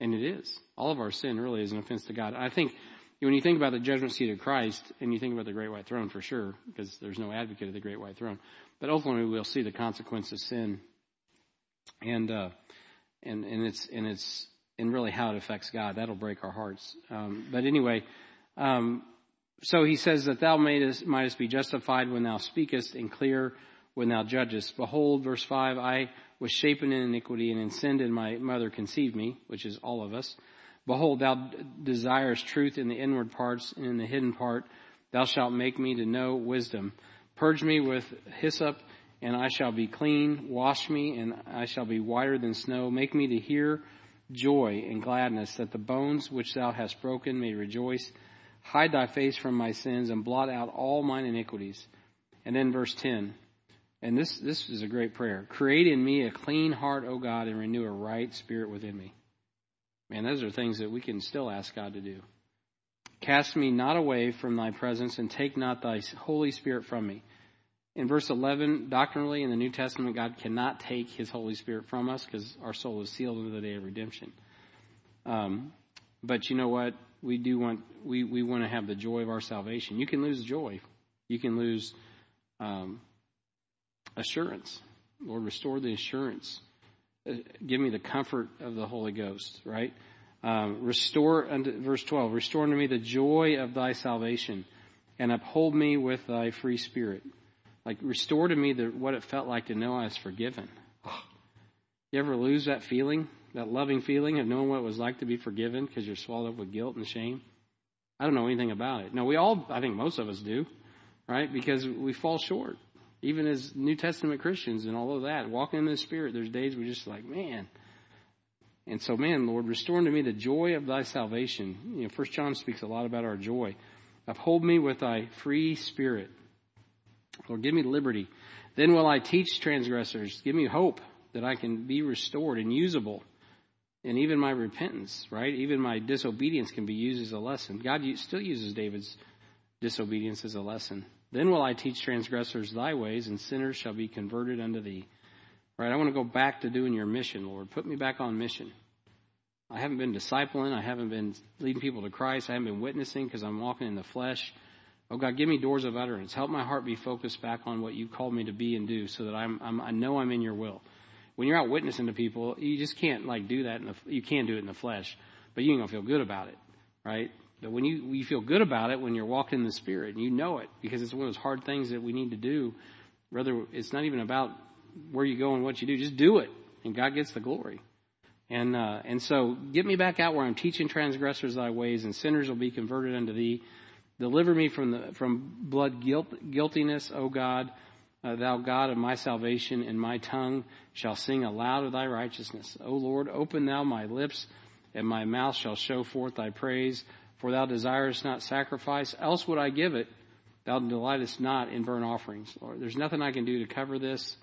And it is. All of our sin really is an offense to God. I think when you think about the judgment seat of Christ and you think about the great white throne for sure, because there's no advocate of the great white throne, but ultimately we'll see the consequence of sin and, uh, and, and it's, and it's, and really how it affects God. That'll break our hearts. Um, but anyway, um, so he says that thou mayest, mightest be justified when thou speakest and clear when thou judgest. Behold, verse 5, I was shapen in iniquity and in sin did my mother conceive me, which is all of us. Behold, thou desirest truth in the inward parts and in the hidden part. Thou shalt make me to know wisdom. Purge me with hyssop and I shall be clean. Wash me and I shall be whiter than snow. Make me to hear joy and gladness that the bones which thou hast broken may rejoice. Hide thy face from my sins and blot out all mine iniquities. And then verse 10. And this, this is a great prayer. Create in me a clean heart, O God, and renew a right spirit within me. Man, those are things that we can still ask God to do. Cast me not away from thy presence and take not thy Holy Spirit from me. In verse 11, doctrinally in the New Testament, God cannot take his Holy Spirit from us because our soul is sealed unto the day of redemption. Um, but you know what? We do want, we, we want to have the joy of our salvation. You can lose joy. You can lose um, assurance. Lord, restore the assurance. Uh, give me the comfort of the Holy Ghost, right? Um, restore, unto, verse 12, restore unto me the joy of thy salvation and uphold me with thy free spirit. Like, restore to me the, what it felt like to know I was forgiven. Oh, you ever lose that feeling, that loving feeling of knowing what it was like to be forgiven because you're swallowed up with guilt and shame? I don't know anything about it. No, we all, I think most of us do, right? Because we fall short even as New Testament Christians and all of that, walking in the Spirit, there's days we're just like, man. And so, man, Lord, restore to me the joy of thy salvation. You know, First John speaks a lot about our joy. Uphold me with thy free spirit. Lord, give me liberty. Then will I teach transgressors. Give me hope that I can be restored and usable. And even my repentance, right? Even my disobedience can be used as a lesson. God still uses David's disobedience as a lesson. Then will I teach transgressors thy ways, and sinners shall be converted unto thee. Right? I want to go back to doing your mission, Lord. Put me back on mission. I haven't been discipling. I haven't been leading people to Christ. I haven't been witnessing because I'm walking in the flesh. Oh God, give me doors of utterance. Help my heart be focused back on what you called me to be and do, so that I'm, I'm I know I'm in your will. When you're out witnessing to people, you just can't like do that. In the, you can do it in the flesh, but you ain't gonna feel good about it, right? But when you, you feel good about it when you're walking in the Spirit, and you know it, because it's one of those hard things that we need to do. Rather, it's not even about where you go and what you do. Just do it, and God gets the glory. And uh, and so, get me back out where I'm teaching transgressors thy ways, and sinners will be converted unto thee. Deliver me from the from blood guilt, guiltiness, O God, uh, thou God of my salvation, and my tongue shall sing aloud of thy righteousness. O Lord, open thou my lips, and my mouth shall show forth thy praise. For thou desirest not sacrifice, else would I give it. Thou delightest not in burnt offerings. Lord, there's nothing I can do to cover this.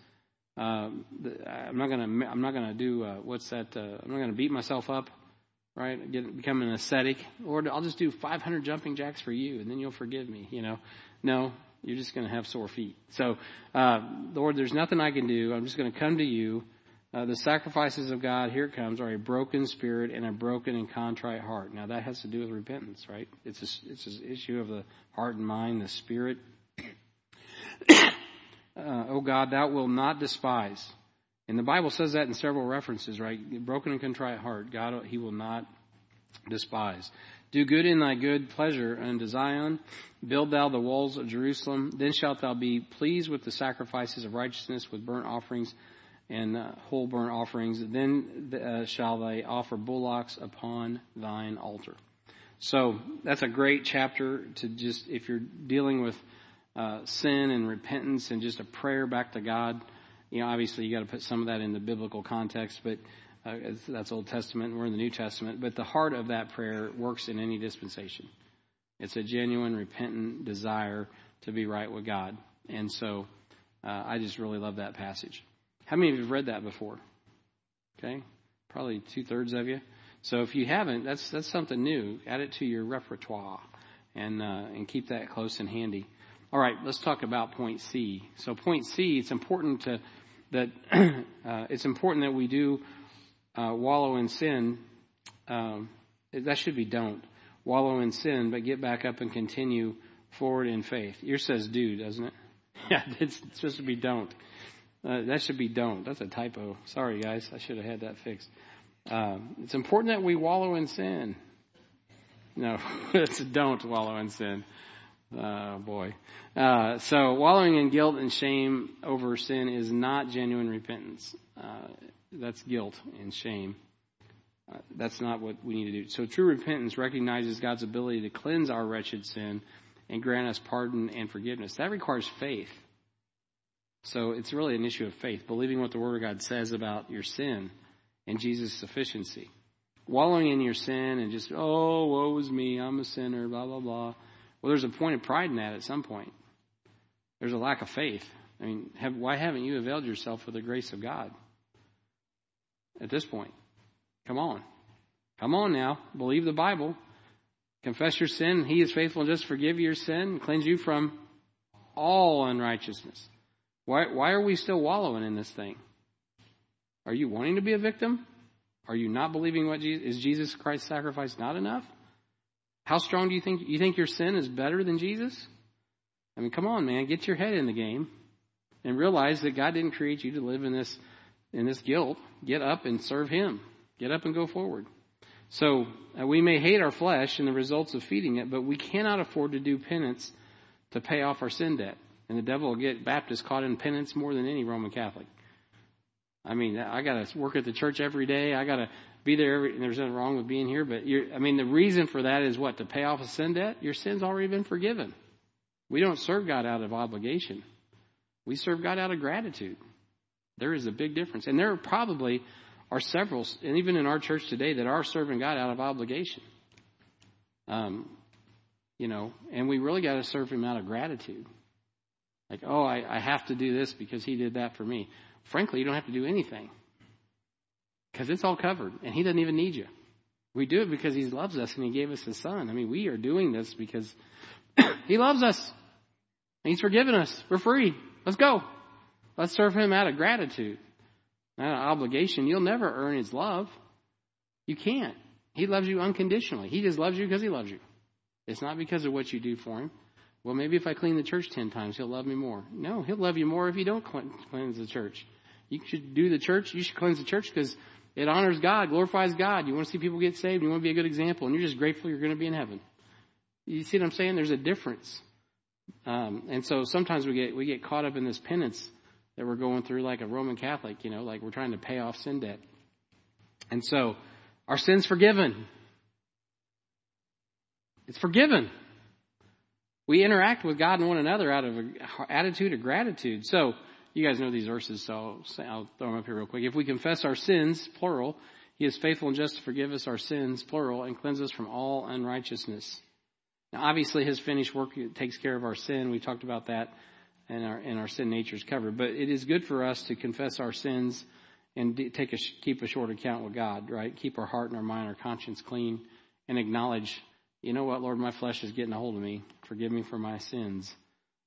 Um, I'm not gonna. I'm not gonna do uh, what's that? Uh, I'm not gonna beat myself up, right? Get, become an ascetic. Lord, I'll just do 500 jumping jacks for you, and then you'll forgive me. You know, no, you're just gonna have sore feet. So, uh, Lord, there's nothing I can do. I'm just gonna come to you. Uh, the sacrifices of God, here it comes, are a broken spirit and a broken and contrite heart. Now that has to do with repentance, right? It's a, it's an issue of the heart and mind, the spirit. Uh, oh God, thou wilt not despise. And the Bible says that in several references, right? Broken and contrite heart, God, He will not despise. Do good in thy good pleasure unto Zion. Build thou the walls of Jerusalem. Then shalt thou be pleased with the sacrifices of righteousness, with burnt offerings and uh, whole burnt offerings. Then uh, shall they offer bullocks upon thine altar. So that's a great chapter to just, if you're dealing with uh, sin and repentance and just a prayer back to God you know, obviously you got to put some of that in the biblical context, but uh, that's Old Testament. We're in the New Testament. But the heart of that prayer works in any dispensation. It's a genuine, repentant desire to be right with God. And so uh, I just really love that passage. How many of you have read that before? Okay, probably two thirds of you. So if you haven't, that's that's something new. Add it to your repertoire, and uh, and keep that close and handy. All right, let's talk about point C. So point C, it's important to that uh, it's important that we do uh, wallow in sin. Um, that should be don't wallow in sin, but get back up and continue forward in faith. Yours says do, doesn't it? Yeah, it's supposed to be don't. Uh, that should be don't. That's a typo. Sorry, guys. I should have had that fixed. Um, it's important that we wallow in sin. No, it's don't wallow in sin. Oh boy. Uh, so wallowing in guilt and shame over sin is not genuine repentance. Uh, that's guilt and shame. Uh, that's not what we need to do. So true repentance recognizes God's ability to cleanse our wretched sin and grant us pardon and forgiveness. That requires faith. So it's really an issue of faith, believing what the Word of God says about your sin and Jesus' sufficiency. Wallowing in your sin and just, oh, woe is me, I'm a sinner, blah, blah, blah. Well, there's a point of pride in that at some point. There's a lack of faith. I mean, have, why haven't you availed yourself of the grace of God at this point? Come on. Come on now. Believe the Bible. Confess your sin. He is faithful and just forgive your sin and cleanse you from all unrighteousness. Why, why are we still wallowing in this thing? Are you wanting to be a victim? Are you not believing what Jesus, is Jesus Christ's sacrifice not enough? How strong do you think you think your sin is better than Jesus? I mean, come on, man, get your head in the game and realize that God didn't create you to live in this in this guilt. Get up and serve Him. Get up and go forward. So uh, we may hate our flesh and the results of feeding it, but we cannot afford to do penance to pay off our sin debt. And the devil will get Baptists caught in penance more than any Roman Catholic. I mean, I got to work at the church every day. I got to be there. Every, there's nothing wrong with being here, but you're, I mean, the reason for that is what to pay off a sin debt. Your sin's already been forgiven. We don't serve God out of obligation. We serve God out of gratitude. There is a big difference, and there probably are several, and even in our church today, that are serving God out of obligation. Um, you know, and we really got to serve Him out of gratitude. Like, oh, I, I have to do this because he did that for me. Frankly, you don't have to do anything because it's all covered and he doesn't even need you. We do it because he loves us and he gave us his son. I mean, we are doing this because he loves us he's forgiven us. We're free. Let's go. Let's serve him out of gratitude, not an obligation. You'll never earn his love. You can't. He loves you unconditionally. He just loves you because he loves you. It's not because of what you do for him. Well, maybe if I clean the church 10 times, he'll love me more. No, he'll love you more if you don't cleanse the church. You should do the church. You should cleanse the church because it honors God, glorifies God. You want to see people get saved. You want to be a good example, and you're just grateful you're going to be in heaven. You see what I'm saying? There's a difference. Um, and so sometimes we get we get caught up in this penance that we're going through, like a Roman Catholic. You know, like we're trying to pay off sin debt. And so our sin's forgiven. It's forgiven. We interact with God and one another out of an attitude of gratitude. So, you guys know these verses, so I'll throw them up here real quick. If we confess our sins, plural, He is faithful and just to forgive us our sins, plural, and cleanse us from all unrighteousness. Now, obviously, His finished work takes care of our sin. We talked about that, and our and our sin nature is covered. But it is good for us to confess our sins and take a keep a short account with God, right? Keep our heart and our mind, our conscience clean, and acknowledge you know what, Lord, my flesh is getting a hold of me. Forgive me for my sins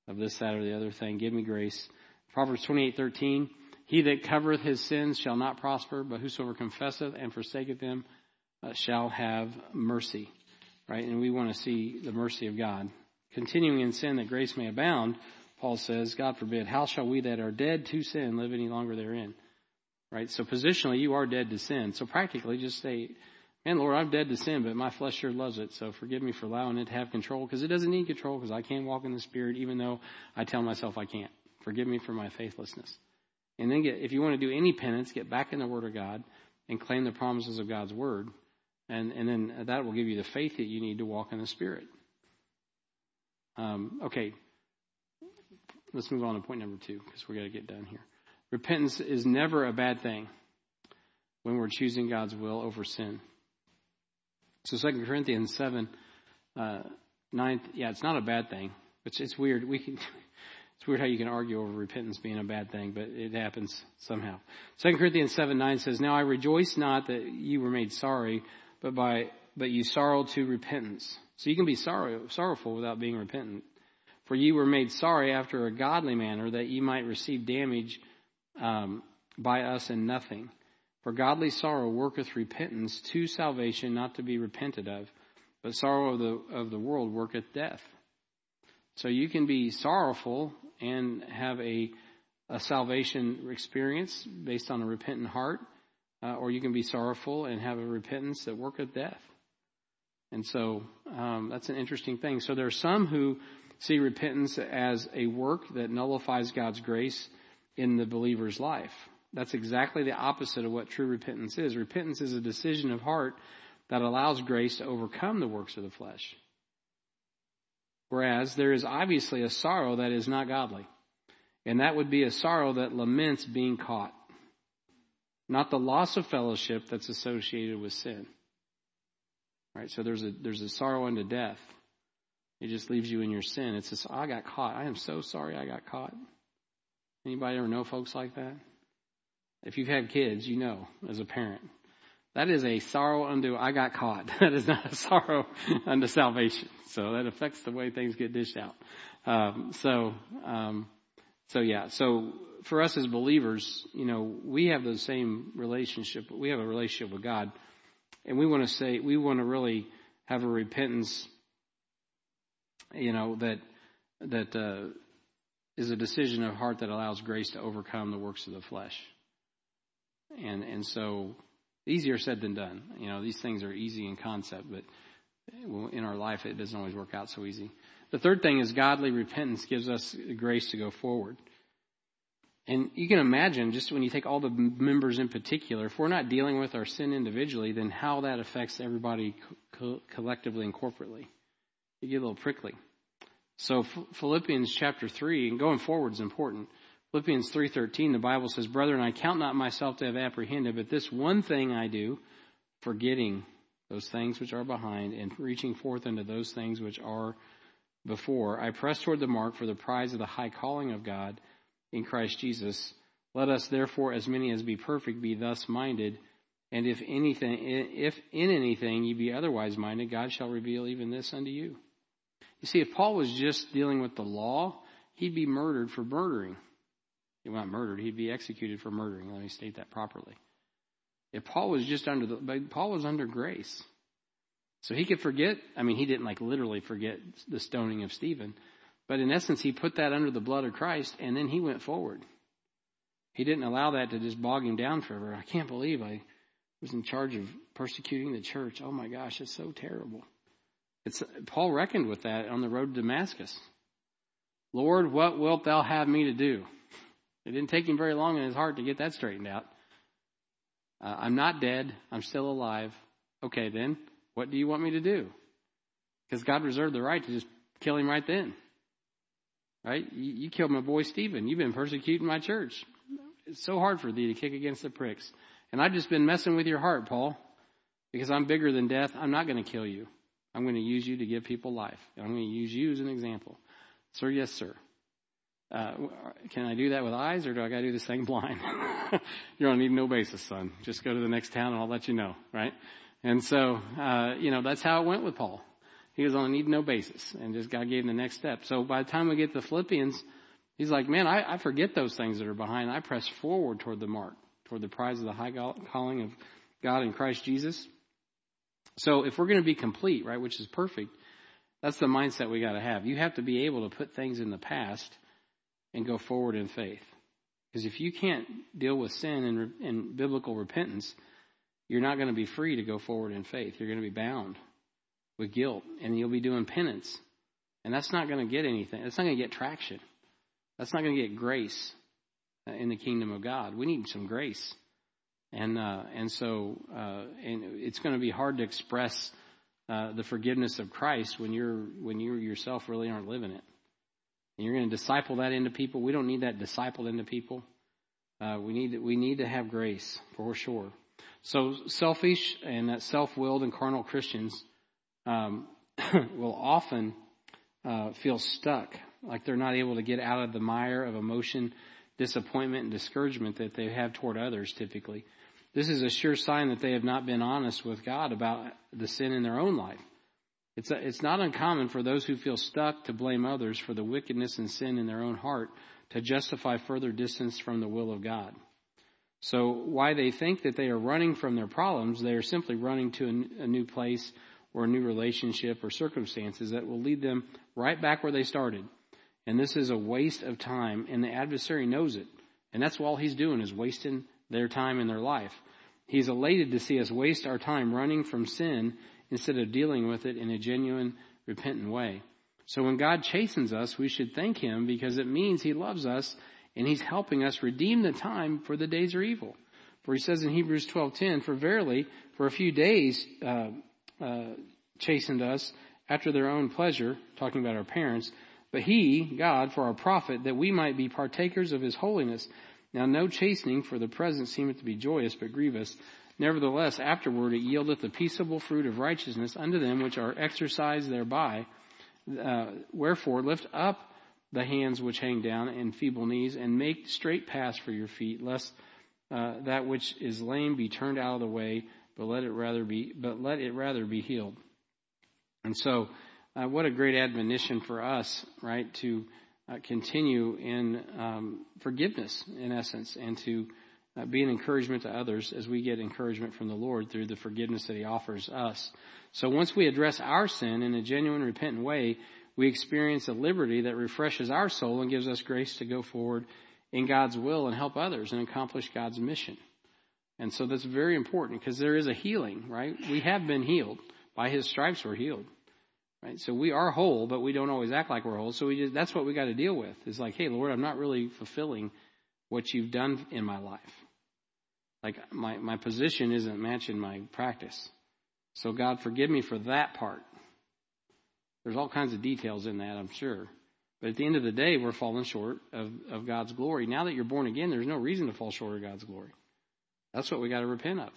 of this, that, or the other thing. Give me grace. Proverbs twenty-eight thirteen. He that covereth his sins shall not prosper, but whosoever confesseth and forsaketh them uh, shall have mercy. Right? And we want to see the mercy of God. Continuing in sin that grace may abound, Paul says, God forbid, how shall we that are dead to sin live any longer therein? Right? So positionally, you are dead to sin. So practically, just say, man, Lord, I'm dead to sin, but my flesh sure loves it. So forgive me for allowing it to have control because it doesn't need control because I can't walk in the Spirit even though I tell myself I can't. Forgive me for my faithlessness. And then get, if you want to do any penance, get back in the Word of God and claim the promises of God's Word. And, and then that will give you the faith that you need to walk in the Spirit. Um, okay. Let's move on to point number two because we're going to get done here. Repentance is never a bad thing when we're choosing God's will over sin. So 2 Corinthians 7, uh, 9, yeah, it's not a bad thing. It's, it's weird. We can, it's weird how you can argue over repentance being a bad thing, but it happens somehow. 2 Corinthians 7, 9 says, Now I rejoice not that you were made sorry, but by, but you sorrowed to repentance. So you can be sorrow, sorrowful without being repentant. For you were made sorry after a godly manner that you might receive damage um, by us in nothing. For godly sorrow worketh repentance to salvation, not to be repented of, but sorrow of the of the world worketh death. So you can be sorrowful and have a a salvation experience based on a repentant heart, uh, or you can be sorrowful and have a repentance that worketh death. And so um, that's an interesting thing. So there are some who see repentance as a work that nullifies God's grace in the believer's life. That's exactly the opposite of what true repentance is. Repentance is a decision of heart that allows grace to overcome the works of the flesh. Whereas there is obviously a sorrow that is not godly. And that would be a sorrow that laments being caught. Not the loss of fellowship that's associated with sin. Right? So there's a there's a sorrow unto death. It just leaves you in your sin. It's this, I got caught. I am so sorry I got caught. Anybody ever know folks like that? If you've had kids, you know as a parent. That is a sorrow unto I got caught. That is not a sorrow unto salvation. So that affects the way things get dished out. Um, so, um, so yeah. So for us as believers, you know, we have the same relationship. We have a relationship with God, and we want to say we want to really have a repentance you know, that, that, uh, is a decision of heart that allows grace to overcome the works of the flesh. And, and so easier said than done. You know, these things are easy in concept, but eh, in our life it doesn't always work out so easy. The third thing is godly repentance gives us grace to go forward. And you can imagine, just when you take all the members in particular, if we're not dealing with our sin individually, then how that affects everybody co- collectively and corporately you get a little prickly. So Philippians chapter 3, and going forward is important. Philippians 3.13, the Bible says, Brethren, I count not myself to have apprehended, but this one thing I do, forgetting those things which are behind and reaching forth unto those things which are before. I press toward the mark for the prize of the high calling of God in Christ Jesus. Let us therefore, as many as be perfect, be thus minded. And if anything, if in anything ye be otherwise minded, God shall reveal even this unto you. You see, if Paul was just dealing with the law, he'd be murdered for murdering. He not murdered, he'd be executed for murdering. Let me state that properly. If Paul was just under the, Paul was under grace. So he could forget, I mean, he didn't like literally forget the stoning of Stephen, but in essence, he put that under the blood of Christ and then he went forward. He didn't allow that to just bog him down forever. I can't believe I was in charge of persecuting the church. Oh my gosh, it's so terrible. It's, Paul reckoned with that on the road to Damascus. Lord, what wilt thou have me to do? It didn't take him very long in his heart to get that straightened out. Uh, I'm not dead. I'm still alive. Okay, then, what do you want me to do? Because God reserved the right to just kill him right then. Right? You, you killed my boy Stephen. You've been persecuting my church. It's so hard for thee to kick against the pricks. And I've just been messing with your heart, Paul, because I'm bigger than death. I'm not going to kill you. I'm going to use you to give people life. I'm going to use you as an example. Sir, yes, sir. Uh, can I do that with eyes or do I got to do this thing blind? You're on need no basis, son. Just go to the next town and I'll let you know, right? And so, uh, you know, that's how it went with Paul. He was on a need no basis and just God gave him the next step. So by the time we get to Philippians, he's like, man, I, I forget those things that are behind. I press forward toward the mark, toward the prize of the high calling of God in Christ Jesus. So if we're going to be complete, right, which is perfect, that's the mindset we got to have. You have to be able to put things in the past and go forward in faith. Because if you can't deal with sin and, and biblical repentance, you're not going to be free to go forward in faith. You're going to be bound with guilt, and you'll be doing penance. And that's not going to get anything. That's not going to get traction. That's not going to get grace uh, in the kingdom of God. We need some grace. And uh, and so uh, and it's going to be hard to express uh, the forgiveness of Christ when you're when you yourself really aren't living it. And you're going to disciple that into people. We don't need that discipled into people. Uh, we need we need to have grace for sure. So selfish and self-willed and carnal Christians um, will often uh, feel stuck, like they're not able to get out of the mire of emotion, disappointment, and discouragement that they have toward others. Typically, this is a sure sign that they have not been honest with God about the sin in their own life. It's, it's not uncommon for those who feel stuck to blame others for the wickedness and sin in their own heart to justify further distance from the will of God. So, why they think that they are running from their problems, they are simply running to a, a new place or a new relationship or circumstances that will lead them right back where they started. And this is a waste of time, and the adversary knows it. And that's all he's doing is wasting their time in their life. He's elated to see us waste our time running from sin instead of dealing with it in a genuine, repentant way. So when God chastens us, we should thank Him because it means He loves us and He's helping us redeem the time for the days are evil. For He says in Hebrews 12:10, "For verily, for a few days uh, uh, chastened us after their own pleasure," talking about our parents, "but He, God, for our profit, that we might be partakers of His holiness." Now, no chastening for the present seemeth to be joyous, but grievous. Nevertheless, afterward it yieldeth the peaceable fruit of righteousness unto them which are exercised thereby. Uh, wherefore, lift up the hands which hang down and feeble knees, and make straight paths for your feet, lest uh, that which is lame be turned out of the way, but let it rather be, but let it rather be healed. And so, uh, what a great admonition for us, right, to uh, continue in um, forgiveness, in essence, and to uh, be an encouragement to others as we get encouragement from the Lord through the forgiveness that He offers us. So once we address our sin in a genuine, repentant way, we experience a liberty that refreshes our soul and gives us grace to go forward in God's will and help others and accomplish God's mission. And so that's very important because there is a healing, right? We have been healed. By His stripes we're healed. Right? So we are whole, but we don't always act like we're whole. So we just, that's what we got to deal with. Is like, hey, Lord, I'm not really fulfilling what you've done in my life. Like my, my position isn't matching my practice. So God, forgive me for that part. There's all kinds of details in that, I'm sure. But at the end of the day, we're falling short of, of God's glory. Now that you're born again, there's no reason to fall short of God's glory. That's what we got to repent of.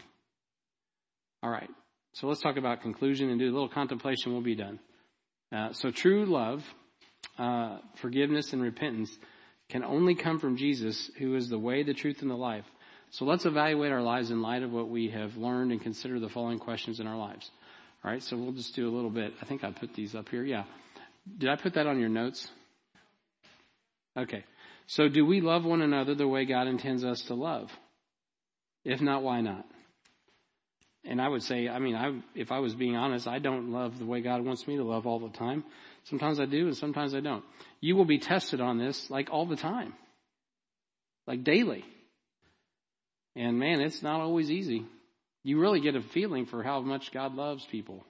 All right. So let's talk about conclusion and do a little contemplation. We'll be done. Uh, so true love, uh, forgiveness, and repentance can only come from Jesus, who is the way, the truth, and the life. So let's evaluate our lives in light of what we have learned and consider the following questions in our lives. All right, so we'll just do a little bit. I think I put these up here. Yeah. Did I put that on your notes? Okay. So do we love one another the way God intends us to love? If not, why not? And I would say, I mean, I, if I was being honest, I don't love the way God wants me to love all the time. Sometimes I do and sometimes I don't. You will be tested on this like all the time. Like daily. And man, it's not always easy. You really get a feeling for how much God loves people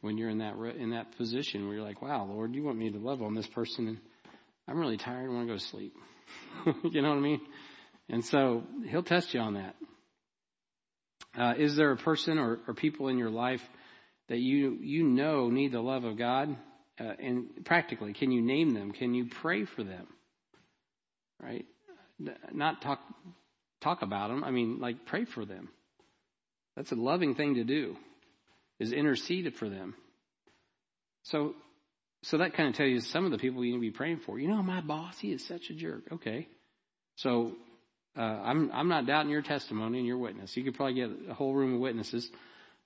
when you're in that in that position where you're like, "Wow, Lord, you want me to love on this person, and I'm really tired. and want to go to sleep." you know what I mean? And so He'll test you on that. Uh, is there a person or, or, people in your life that you you know need the love of God? Uh, and practically, can you name them? Can you pray for them? Right? Not talk talk about them. I mean, like pray for them. That's a loving thing to do. Is intercede for them. So, so that kind of tells you some of the people you need to be praying for. You know, my boss, he is such a jerk. Okay, so uh, I'm I'm not doubting your testimony and your witness. You could probably get a whole room of witnesses.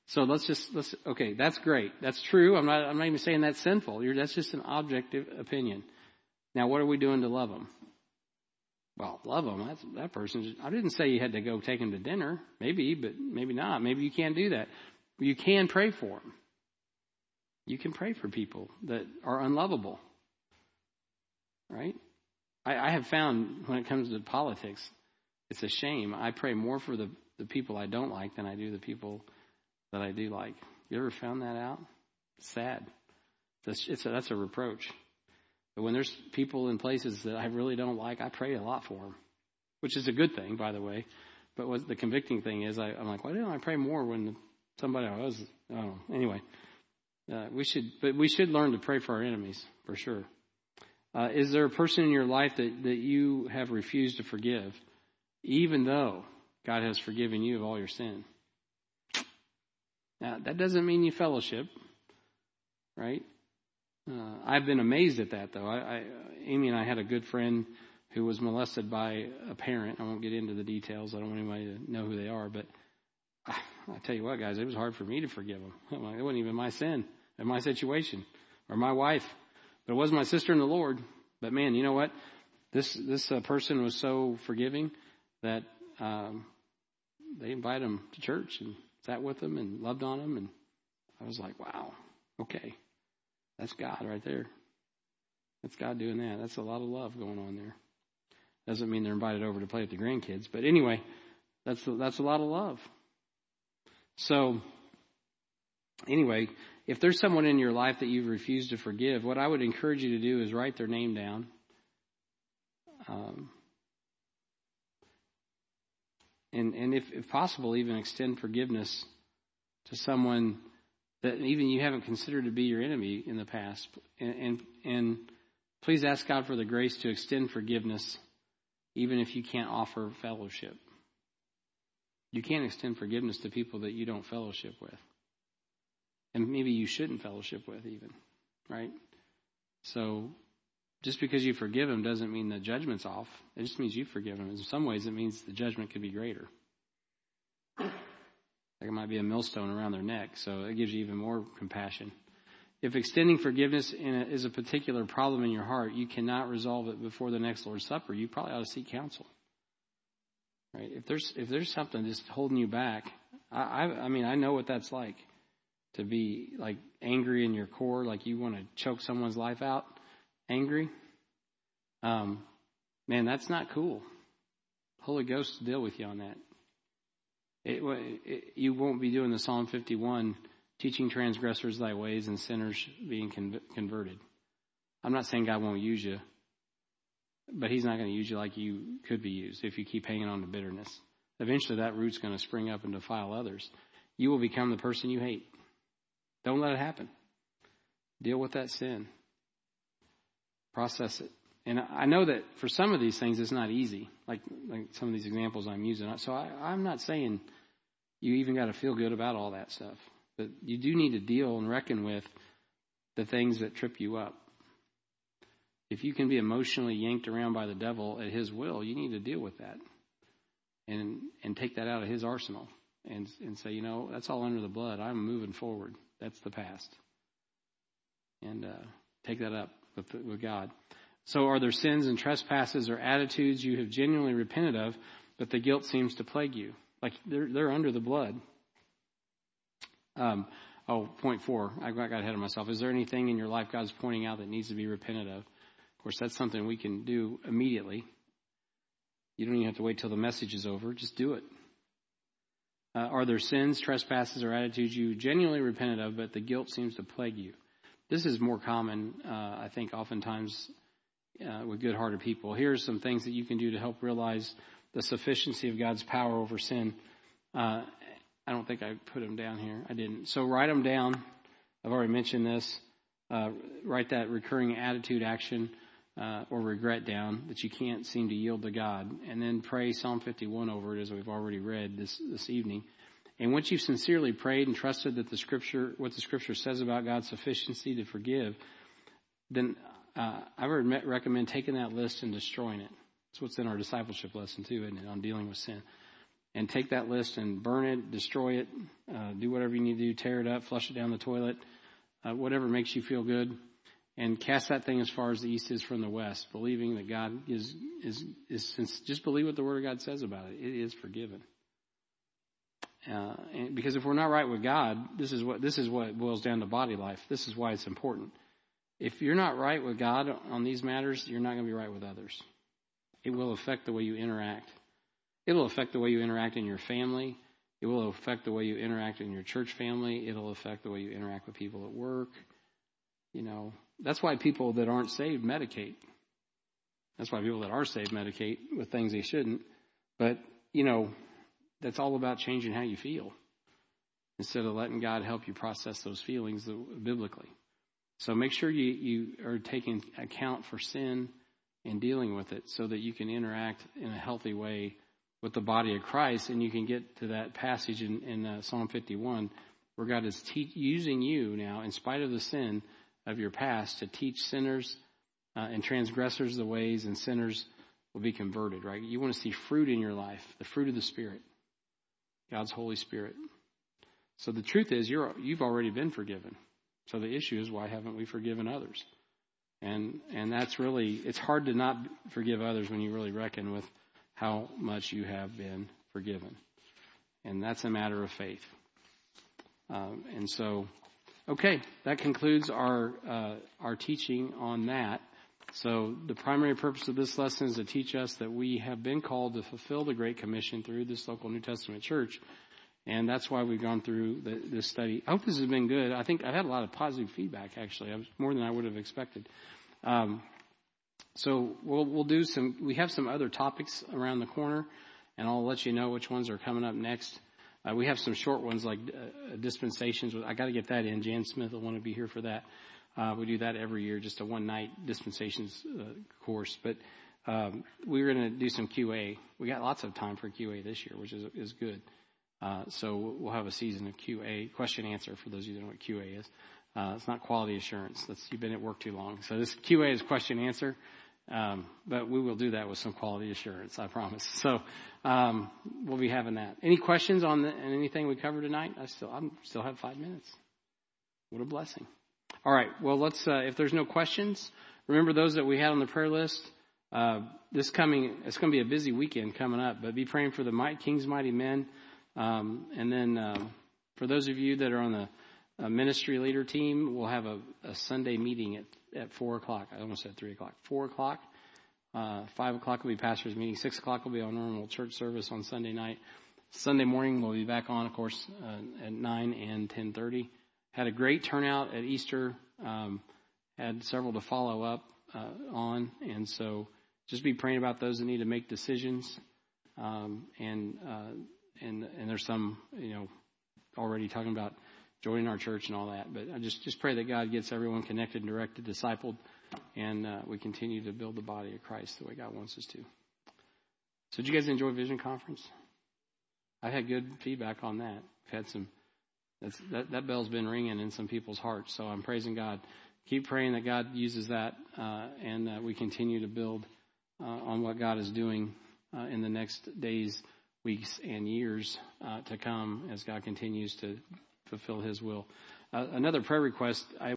So let's just let's okay. That's great. That's true. I'm not I'm not even saying that's sinful. You're, that's just an objective opinion. Now, what are we doing to love them? Well, love them. That's, that person. I didn't say you had to go take them to dinner. Maybe, but maybe not. Maybe you can't do that. You can pray for them. You can pray for people that are unlovable. Right? I, I have found when it comes to politics, it's a shame. I pray more for the, the people I don't like than I do the people that I do like. You ever found that out? Sad. It's, it's a, that's a reproach. But when there's people in places that I really don't like, I pray a lot for them, which is a good thing, by the way. But what the convicting thing is, I, am like, why don't I pray more when somebody I was? I don't know. Anyway, uh, we should, but we should learn to pray for our enemies for sure. Uh, is there a person in your life that, that you have refused to forgive? even though God has forgiven you of all your sin. Now, that doesn't mean you fellowship, right? Uh, I've been amazed at that, though. I, I, Amy and I had a good friend who was molested by a parent. I won't get into the details. I don't want anybody to know who they are, but I, I tell you what, guys, it was hard for me to forgive them. It wasn't even my sin and my situation or my wife, but it was my sister in the Lord. But man, you know what? This this uh, person was so forgiving that um, they invited him to church and sat with him and loved on him, and I was like, wow, okay, that's God right there. That's God doing that. That's a lot of love going on there. Doesn't mean they're invited over to play with the grandkids, but anyway, that's that's a lot of love. So, anyway, if there's someone in your life that you've refused to forgive, what I would encourage you to do is write their name down. Um, and and if, if possible, even extend forgiveness to someone that even you haven't considered to be your enemy in the past. And, and, and please ask God for the grace to extend forgiveness, even if you can't offer fellowship. You can't extend forgiveness to people that you don't fellowship with. And maybe you shouldn't fellowship with, even, right? So just because you forgive them doesn't mean the judgment's off. It just means you forgive them. In some ways, it means the judgment could be greater. It might be a millstone around their neck, so it gives you even more compassion. If extending forgiveness a, is a particular problem in your heart, you cannot resolve it before the next Lord's Supper. You probably ought to seek counsel. Right? If there's if there's something just holding you back, I, I I mean I know what that's like to be like angry in your core, like you want to choke someone's life out angry, um, man, that's not cool. Holy Ghost deal with you on that. It, it, you won't be doing the Psalm 51, teaching transgressors thy ways and sinners being con- converted. I'm not saying God won't use you, but He's not going to use you like you could be used if you keep hanging on to bitterness. Eventually, that root's going to spring up and defile others. You will become the person you hate. Don't let it happen. Deal with that sin process it. And I know that for some of these things, it's not easy, like, like some of these examples I'm using. So I, I'm not saying you even got to feel good about all that stuff. But you do need to deal and reckon with the things that trip you up. If you can be emotionally yanked around by the devil at his will, you need to deal with that and and take that out of his arsenal and and say, you know, that's all under the blood. I'm moving forward. That's the past. And uh, take that up with, with God. So are there sins and trespasses or attitudes you have genuinely repented of, but the guilt seems to plague you? Like they're, they're under the blood. Um, oh, point four. I got ahead of myself. Is there anything in your life God's pointing out that needs to be repented of? Of course, that's something we can do immediately. You don't even have to wait till the message is over. Just do it. Uh, are there sins, trespasses, or attitudes you genuinely repented of, but the guilt seems to plague you? This is more common, uh, I think, oftentimes uh, with good hearted people. Here are some things that you can do to help realize the sufficiency of God's power over sin. Uh, I don't think I put them down here. I didn't. So write them down. I've already mentioned this. Uh, write that recurring attitude, action, uh, or regret down that you can't seem to yield to God, and then pray Psalm 51 over it, as we've already read this this evening. And once you've sincerely prayed and trusted that the scripture, what the scripture says about God's sufficiency to forgive, then uh, I would recommend taking that list and destroying it. That's what's in our discipleship lesson too, it, on dealing with sin. And take that list and burn it, destroy it, uh, do whatever you need to do, tear it up, flush it down the toilet, uh, whatever makes you feel good, and cast that thing as far as the east is from the west, believing that God is is is just believe what the Word of God says about it. It is forgiven. Uh, because if we're not right with God, this is what this is what boils down to body life. This is why it's important. If you're not right with God on these matters, you're not going to be right with others. It will affect the way you interact. It will affect the way you interact in your family. It will affect the way you interact in your church family. It'll affect the way you interact with people at work. You know, that's why people that aren't saved medicate. That's why people that are saved medicate with things they shouldn't. But, you know, that's all about changing how you feel instead of letting God help you process those feelings biblically. So make sure you, you are taking account for sin and dealing with it so that you can interact in a healthy way with the body of Christ, and you can get to that passage in, in uh, Psalm 51 where God is te- using you now, in spite of the sin of your past, to teach sinners uh, and transgressors the ways, and sinners will be converted, right? You want to see fruit in your life, the fruit of the Spirit, God's Holy Spirit. So the truth is, you're, you've already been forgiven. So the issue is, why haven't we forgiven others? And and that's really it's hard to not forgive others when you really reckon with how much you have been forgiven, and that's a matter of faith. Um, and so, okay, that concludes our uh, our teaching on that. So the primary purpose of this lesson is to teach us that we have been called to fulfill the Great Commission through this local New Testament church. And that's why we've gone through the, this study. I hope this has been good. I think I've had a lot of positive feedback, actually, more than I would have expected. Um, so we'll, we'll do some, we have some other topics around the corner, and I'll let you know which ones are coming up next. Uh, we have some short ones like uh, dispensations. I got to get that in. Jan Smith will want to be here for that. Uh, we do that every year, just a one night dispensations uh, course. But um, we're going to do some QA. We got lots of time for QA this year, which is is good. Uh, so we'll have a season of QA, question answer for those of you that know what QA is. Uh, it's not quality assurance. That's, you've been at work too long. So this QA is question answer. Um, but we will do that with some quality assurance, I promise. So um, we'll be having that. Any questions on, the, anything we covered tonight? I still I still have five minutes. What a blessing! All right. Well, let's. Uh, if there's no questions, remember those that we had on the prayer list. Uh, this coming, it's going to be a busy weekend coming up. But be praying for the might, King's mighty men, um, and then um, for those of you that are on the uh, ministry leader team, we'll have a, a Sunday meeting at at four o'clock. I almost said three o'clock. Four o'clock. Uh, five o'clock will be pastor's meeting. Six o'clock will be our normal church service on Sunday night. Sunday morning we'll be back on, of course, uh, at nine and ten thirty. Had a great turnout at Easter. Um, had several to follow up uh, on, and so just be praying about those that need to make decisions. Um, and uh, and and there's some you know already talking about joining our church and all that. But I just just pray that God gets everyone connected and directed, discipled, and uh, we continue to build the body of Christ the way God wants us to. So, did you guys enjoy Vision Conference? I had good feedback on that. I've had some. that that bell's been ringing in some people's hearts. So I'm praising God. Keep praying that God uses that uh, and that we continue to build uh, on what God is doing uh, in the next days, weeks, and years uh, to come as God continues to fulfill His will. Uh, another prayer request I